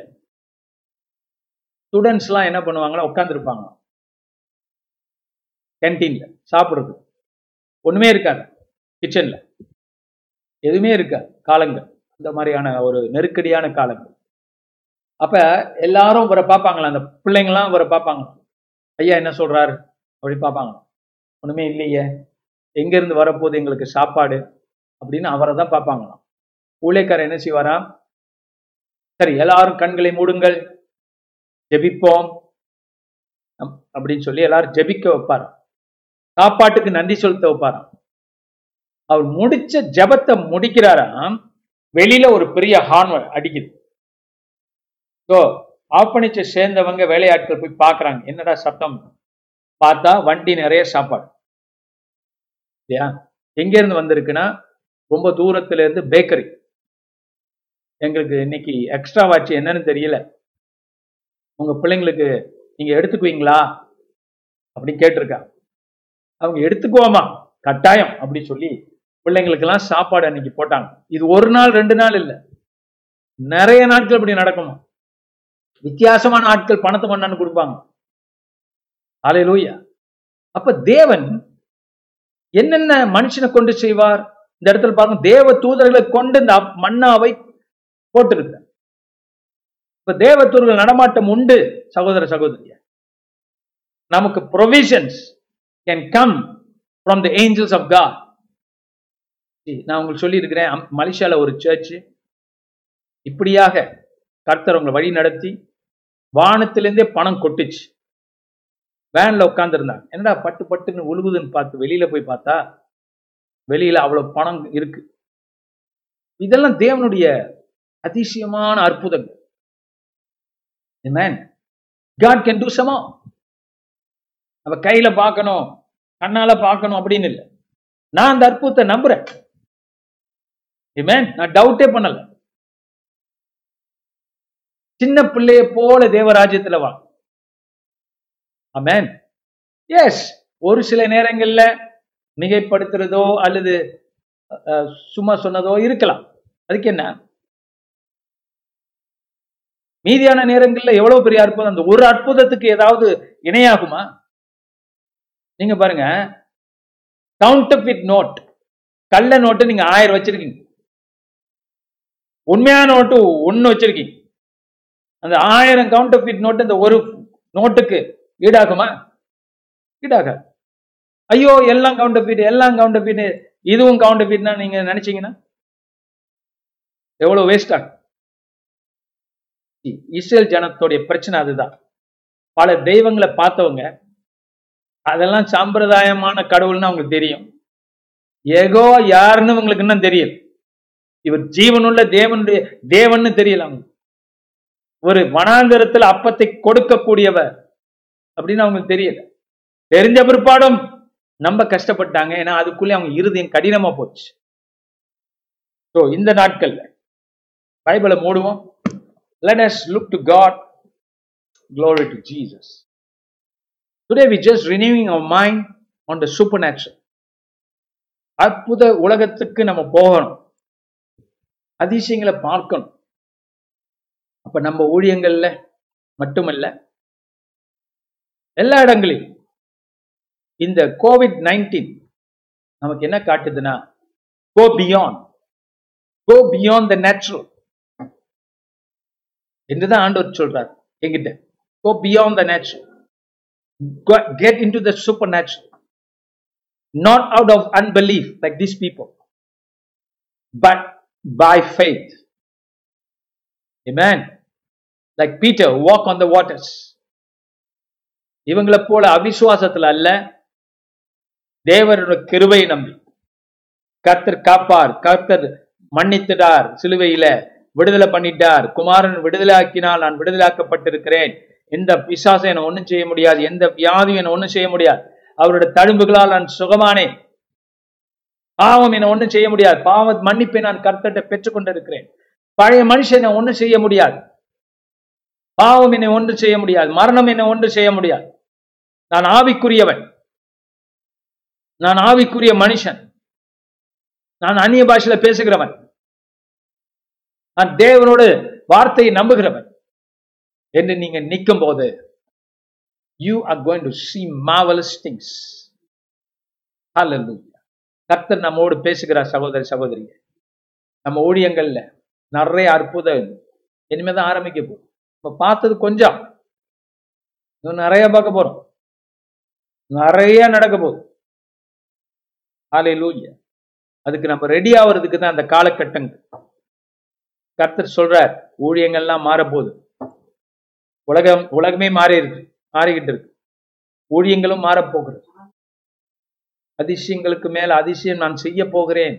ஸ்டூடெண்ட்ஸ்லாம் என்ன பண்ணுவாங்களா உட்காந்துருப்பாங்க கேன்டீன்ல சாப்பிடுறது. ஒண்ணுமே இருக்காது. கிச்சன்ல எதுவுமே இருக்காது. காலங்கள். அந்த மாதிரியான ஒரு நெருக்கடியான காலங்கள். அப்ப எல்லாரும் இவரை பார்ப்பாங்களா? அந்த பிள்ளைங்களாம் இவரை பார்ப்பாங்க ஐயா என்ன சொல்றாரு? அப்படி பார்ப்பாங்க. ஒண்ணுமே இல்லையே. எங்க இருந்து வரப்போகுது எங்களுக்கு சாப்பாடு? அப்படின்னு அவரை தான் பார்ப்பாங்களாம். ஊழியக்காரர் என்ன செய்வாரா? சரி எல்லாரும் கண்களை மூடுங்கள். ஜெபிப்போம். அப்படின்னு சொல்லி எல்லாரும் ஜெபிக்க வைப்பார். சாப்பாட்டுக்கு நன்றி செலுத்த வைப்பாராம். அவர் முடிச்ச ஜெபத்தை முடிக்கிறாராம். வெளியில ஒரு பெரிய ஹார்ன் அடிக்குது. ஸோ ஆப்பணிச்ச சேர்ந்தவங்க வேலையாட்கள் போய் பார்க்குறாங்க. என்னடா சத்தம்? பார்த்தா வண்டி நிறைய சாப்பாடு. இல்லையா? எங்க இருந்து வந்திருக்குன்னா ரொம்ப தூரத்துல இருந்து பேக்கரி எங்களுக்கு இன்னைக்கு எக்ஸ்ட்ரா வாட்ச் என்னன்னு தெரியல. உங்க பிள்ளைங்களுக்கு நீங்க எடுத்துக்குவீங்களா? அப்படின்னு கேட்டிருக்காங்க அவங்க எடுத்துக்குவோமா கட்டாயம் அப்படின்னு சொல்லி பிள்ளைங்களுக்கெல்லாம் சாப்பாடு அன்னைக்கு போட்டாங்க. இது ஒரு நாள் ரெண்டு நாள் இல்லை. நிறைய நாட்கள் இப்படி நடக்குமா? வித்தியாசமான ஆட்கள் பணத்தை கொண்டாந்து கொடுப்பாங்க. அலையலூயா அப்ப தேவன் என்னென்ன மனுஷனை கொண்டு செய்வார்? இந்த இடத்துல பாருங்க தேவ தூதர்களை கொண்டு இந்த மன்னாவை போட்டிருக்க இப்ப தேவதூர்கள் நடமாட்டம் உண்டு சகோதர சகோதரிய. நமக்கு provisions can come from the angels of God நான் உங்களுக்கு சொல்லியிருக்கிறேன் அம்- மலேசியால ஒரு சர்ச் இப்படியாக கர்த்தர் உங்களை வழி நடத்தி வானத்திலேருந்தே பணம் கொட்டுச்சு. வேன்ல உட்காந்துருந்தாங்க என்னடா பட்டு பட்டுன்னு உழுகுதுன்னு பார்த்து வெளியில போய் பார்த்தா வெளியில அவ்வளவு பணம் இருக்கு. இதெல்லாம் தேவனுடைய அதிசயமான அற்புதங்கள். காட் கேன் டூ do நம்ம கையில பார்க்கணும் கண்ணால பார்க்கணும் அப்படின்னு இல்லை. நான் அந்த அற்புதத்தை நம்புறேன். Amen. நான் டவுட்டே பண்ணல. சின்ன பிள்ளைய போல தேவராஜ்யத்துல வா. அமேன் எஸ் ஒரு சில நேரங்கள்ல மிகைப்படுத்துறதோ அல்லது சும்மா சொன்னதோ இருக்கலாம். அதுக்கு என்ன? மீதியான நேரங்கள்ல எவ்வளவு பெரிய அற்புதம்? அந்த ஒரு அற்புதத்துக்கு ஏதாவது இணையாகுமா? நீங்க பாருங்க. கவுண்டர்ஃபிட் நோட் கள்ள நோட்டு நீங்க ஆயிரம் வச்சிருக்கீங்க. உண்மையான நோட்டு ஒன்னு வச்சிருக்கீங்க. அந்த ஆயிரம் கவுண்டர்ஃபிட் நோட்டு இந்த ஒரு நோட்டுக்கு ஈடாகுமா? ஈடாகாது. ஐயோ எல்லாம் கவுண்டர்ஃபிட் எல்லாம் கவுண்டர்ஃபிட் இதுவும் கவுண்டர்ஃபிட்னா நீங்க நினைச்சீங்கன்னா? எவ்வளவு வேஸ்ட் ஆகும் இஸ்ரேல் ஜனத்தோடைய பிரச்சனை அதுதான். பல தெய்வங்களை பார்த்தவங்க அதெல்லாம் சம்பிரதாயமான கடவுள்னு அவங்களுக்கு தெரியும். ஏகோ யாருன்னு உங்களுக்கு இன்னும் தெரியல. இவர் ஜீவனுள்ள தேவனுடைய தேவன்னு தெரியல அவங்க ஒரு வனாந்தரத்துல அப்பத்தை கொடுக்கக்கூடியவர் அப்படின்னு அவங்களுக்கு தெரியல. தெரிஞ்ச பிற்பாடும் நம்ம கஷ்டப்பட்டாங்க. ஏன்னா அதுக்குள்ளே அவங்க இருதயம் கடினமா போச்சு. ஸோ இந்த நாட்கள்ல பைபிளை மூடுவோம். Let us look to God Glory to Jesus. Today we're just renewing our mind on the supernatural. அற்புத உலகத்துக்கு நம்ம போகணும். அதிசயங்களை பார்க்கணும். அப்ப நம்ம ஊழியங்கள்ல மட்டுமல்ல எல்லா இடங்களிலும் இந்த கோவிட் நைன்டீன் நமக்கு என்ன காட்டுதுன்னா go beyond go beyond the natural என்றுதான் ஆண்டவர் சொல்றார் எங்கிட்ட go beyond the natural get in to the supernatural not out of unbelief like this people but by faith Amen. Like Peter, walk on the waters. இவங்களை போல அவிசுவாசத்துல அல்ல தேவரோட கிருவை நம்பி. கர்த்தர் காப்பார் கர்த்தர் மன்னித்துடார் சிலுவையில விடுதலை பண்ணிட்டார். குமாரன் விடுதலை ஆக்கினால் நான் விடுதலாக்கப்பட்டிருக்கிறேன் எந்த பிசாசம் என ஒண்ணும் செய்ய முடியாது எந்த வியாதியும் என ஒண்ணும் செய்ய முடியாது. அவருடைய தழும்புகளால் நான் சுகமானேன் பாவம் என ஒன்றும் செய்ய முடியாது. பாவ மன்னிப்பை நான் கர்த்தர்கிட்ட பெற்றுக்கொண்டிருக்கிறேன் பழைய மனுஷனை ஒண்ணும் செய்ய முடியாது. பாவம் என்னை ஒன்று செய்ய முடியாது. மரணம் என்னை ஒன்று செய்ய முடியாது. நான் ஆவிக்குரியவன். நான் ஆவிக்குரிய மனுஷன். நான் அந்நிய பாஷையில பேசுகிறவன். நான் தேவனோடு வார்த்தையை நம்புகிறவன். என்று நீங்க நிற்கும் போது you are going to see marvellous things கர்த்தர் நம்மோடு பேசுகிறார் சகோதரி சகோதரி நம்ம ஊழியங்கள்ல நிறைய அற்புதம் இனிமேதான் ஆரம்பிக்க போகும் இப்ப பார்த்தது கொஞ்சம். இன்னும் நிறைய பார்க்க போறோம். நிறைய நடக்க போகுது. ஹalleluya. அதுக்கு நம்ம ரெடி ஆகிறதுக்கு தான் அந்த காலகட்டங்கள். கர்த்தர் சொல்றார் ஊழியங்கள்லாம் மாறப்போகுது. உலகம் உலகமே மாறி இருக்கு மாறிக்கிட்டு இருக்கு ஊழியங்களும் மாறப்போகிறது. அதிசயங்களுக்கு மேல அதிசயம் நான் செய்ய போகிறேன்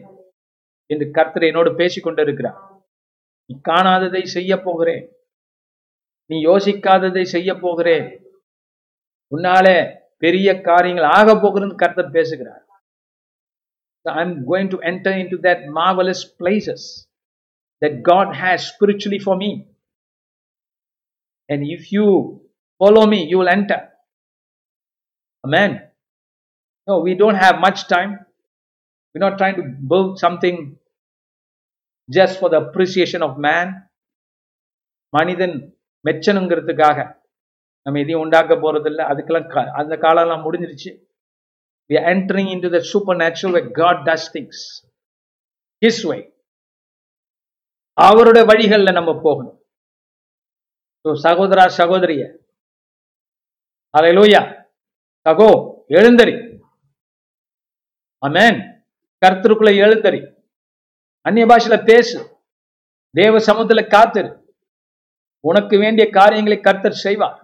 என்று கர்த்தர் என்னோடு பேசிக்கொண்டிருக்கிறார் நீ காணாததை செய்ய போகிறேன். நீ யோசிக்காததை செய்ய போகிறேன். உன்னாலே பெரிய காரியங்கள் ஆக போகிறேன்னு கர்த்தர் பேசுகிறார். So I'm going to enter into that marvelous places that God has spiritually for me. And if you follow me, you will enter. Amen. No, we don't have much time. We're not trying to build something just for the appreciation of man. மனிதன் மெச்சனுங்கிறதுக்காக நம்ம எதையும் உண்டாக்க போறதில்லை அதுக்கெல்லாம் கா- அந்த காலம்லாம் முடிஞ்சிருச்சு we are entering into the supernatural where God does things. His way. அவருடைய வழிகள்ல நம்ம போகணும். ஸோ சகோதரா சகோதரிய. அலையிலூயா சகோ எழுந்தறி. அமேன் கர்த்தருக்குள்ள எழுந்தறி. அந்நிய பாஷையில பேசு. தேவ சமூகத்துல காத்திரு. உனக்கு வேண்டிய காரியங்களை கர்த்தர் செய்வார்.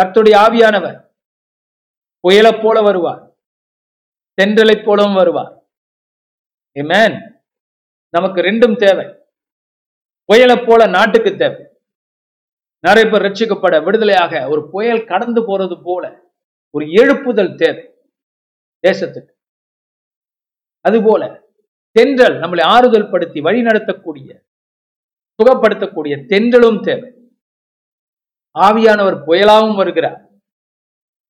கர்த்தருடைய ஆவியானவர். புயலை போல வருவார். தென்றலை போலவும் வருவார். ஏமேன் நமக்கு ரெண்டும் தேவை. புயலை போல நாட்டுக்கு தேவை. நிறைய பேர் ரட்சிக்கப்பட விடுதலையாக ஒரு புயல் கடந்து போறது போல ஒரு எழுப்புதல் தேவை தேசத்துக்கு. அதுபோல தென்றல் நம்மளை ஆறுதல் படுத்தி வழி நடத்தக்கூடிய சுகப்படுத்தக்கூடிய தென்றலும் தேவை. ஆவியானவர் புயலாகவும் வருகிறார்.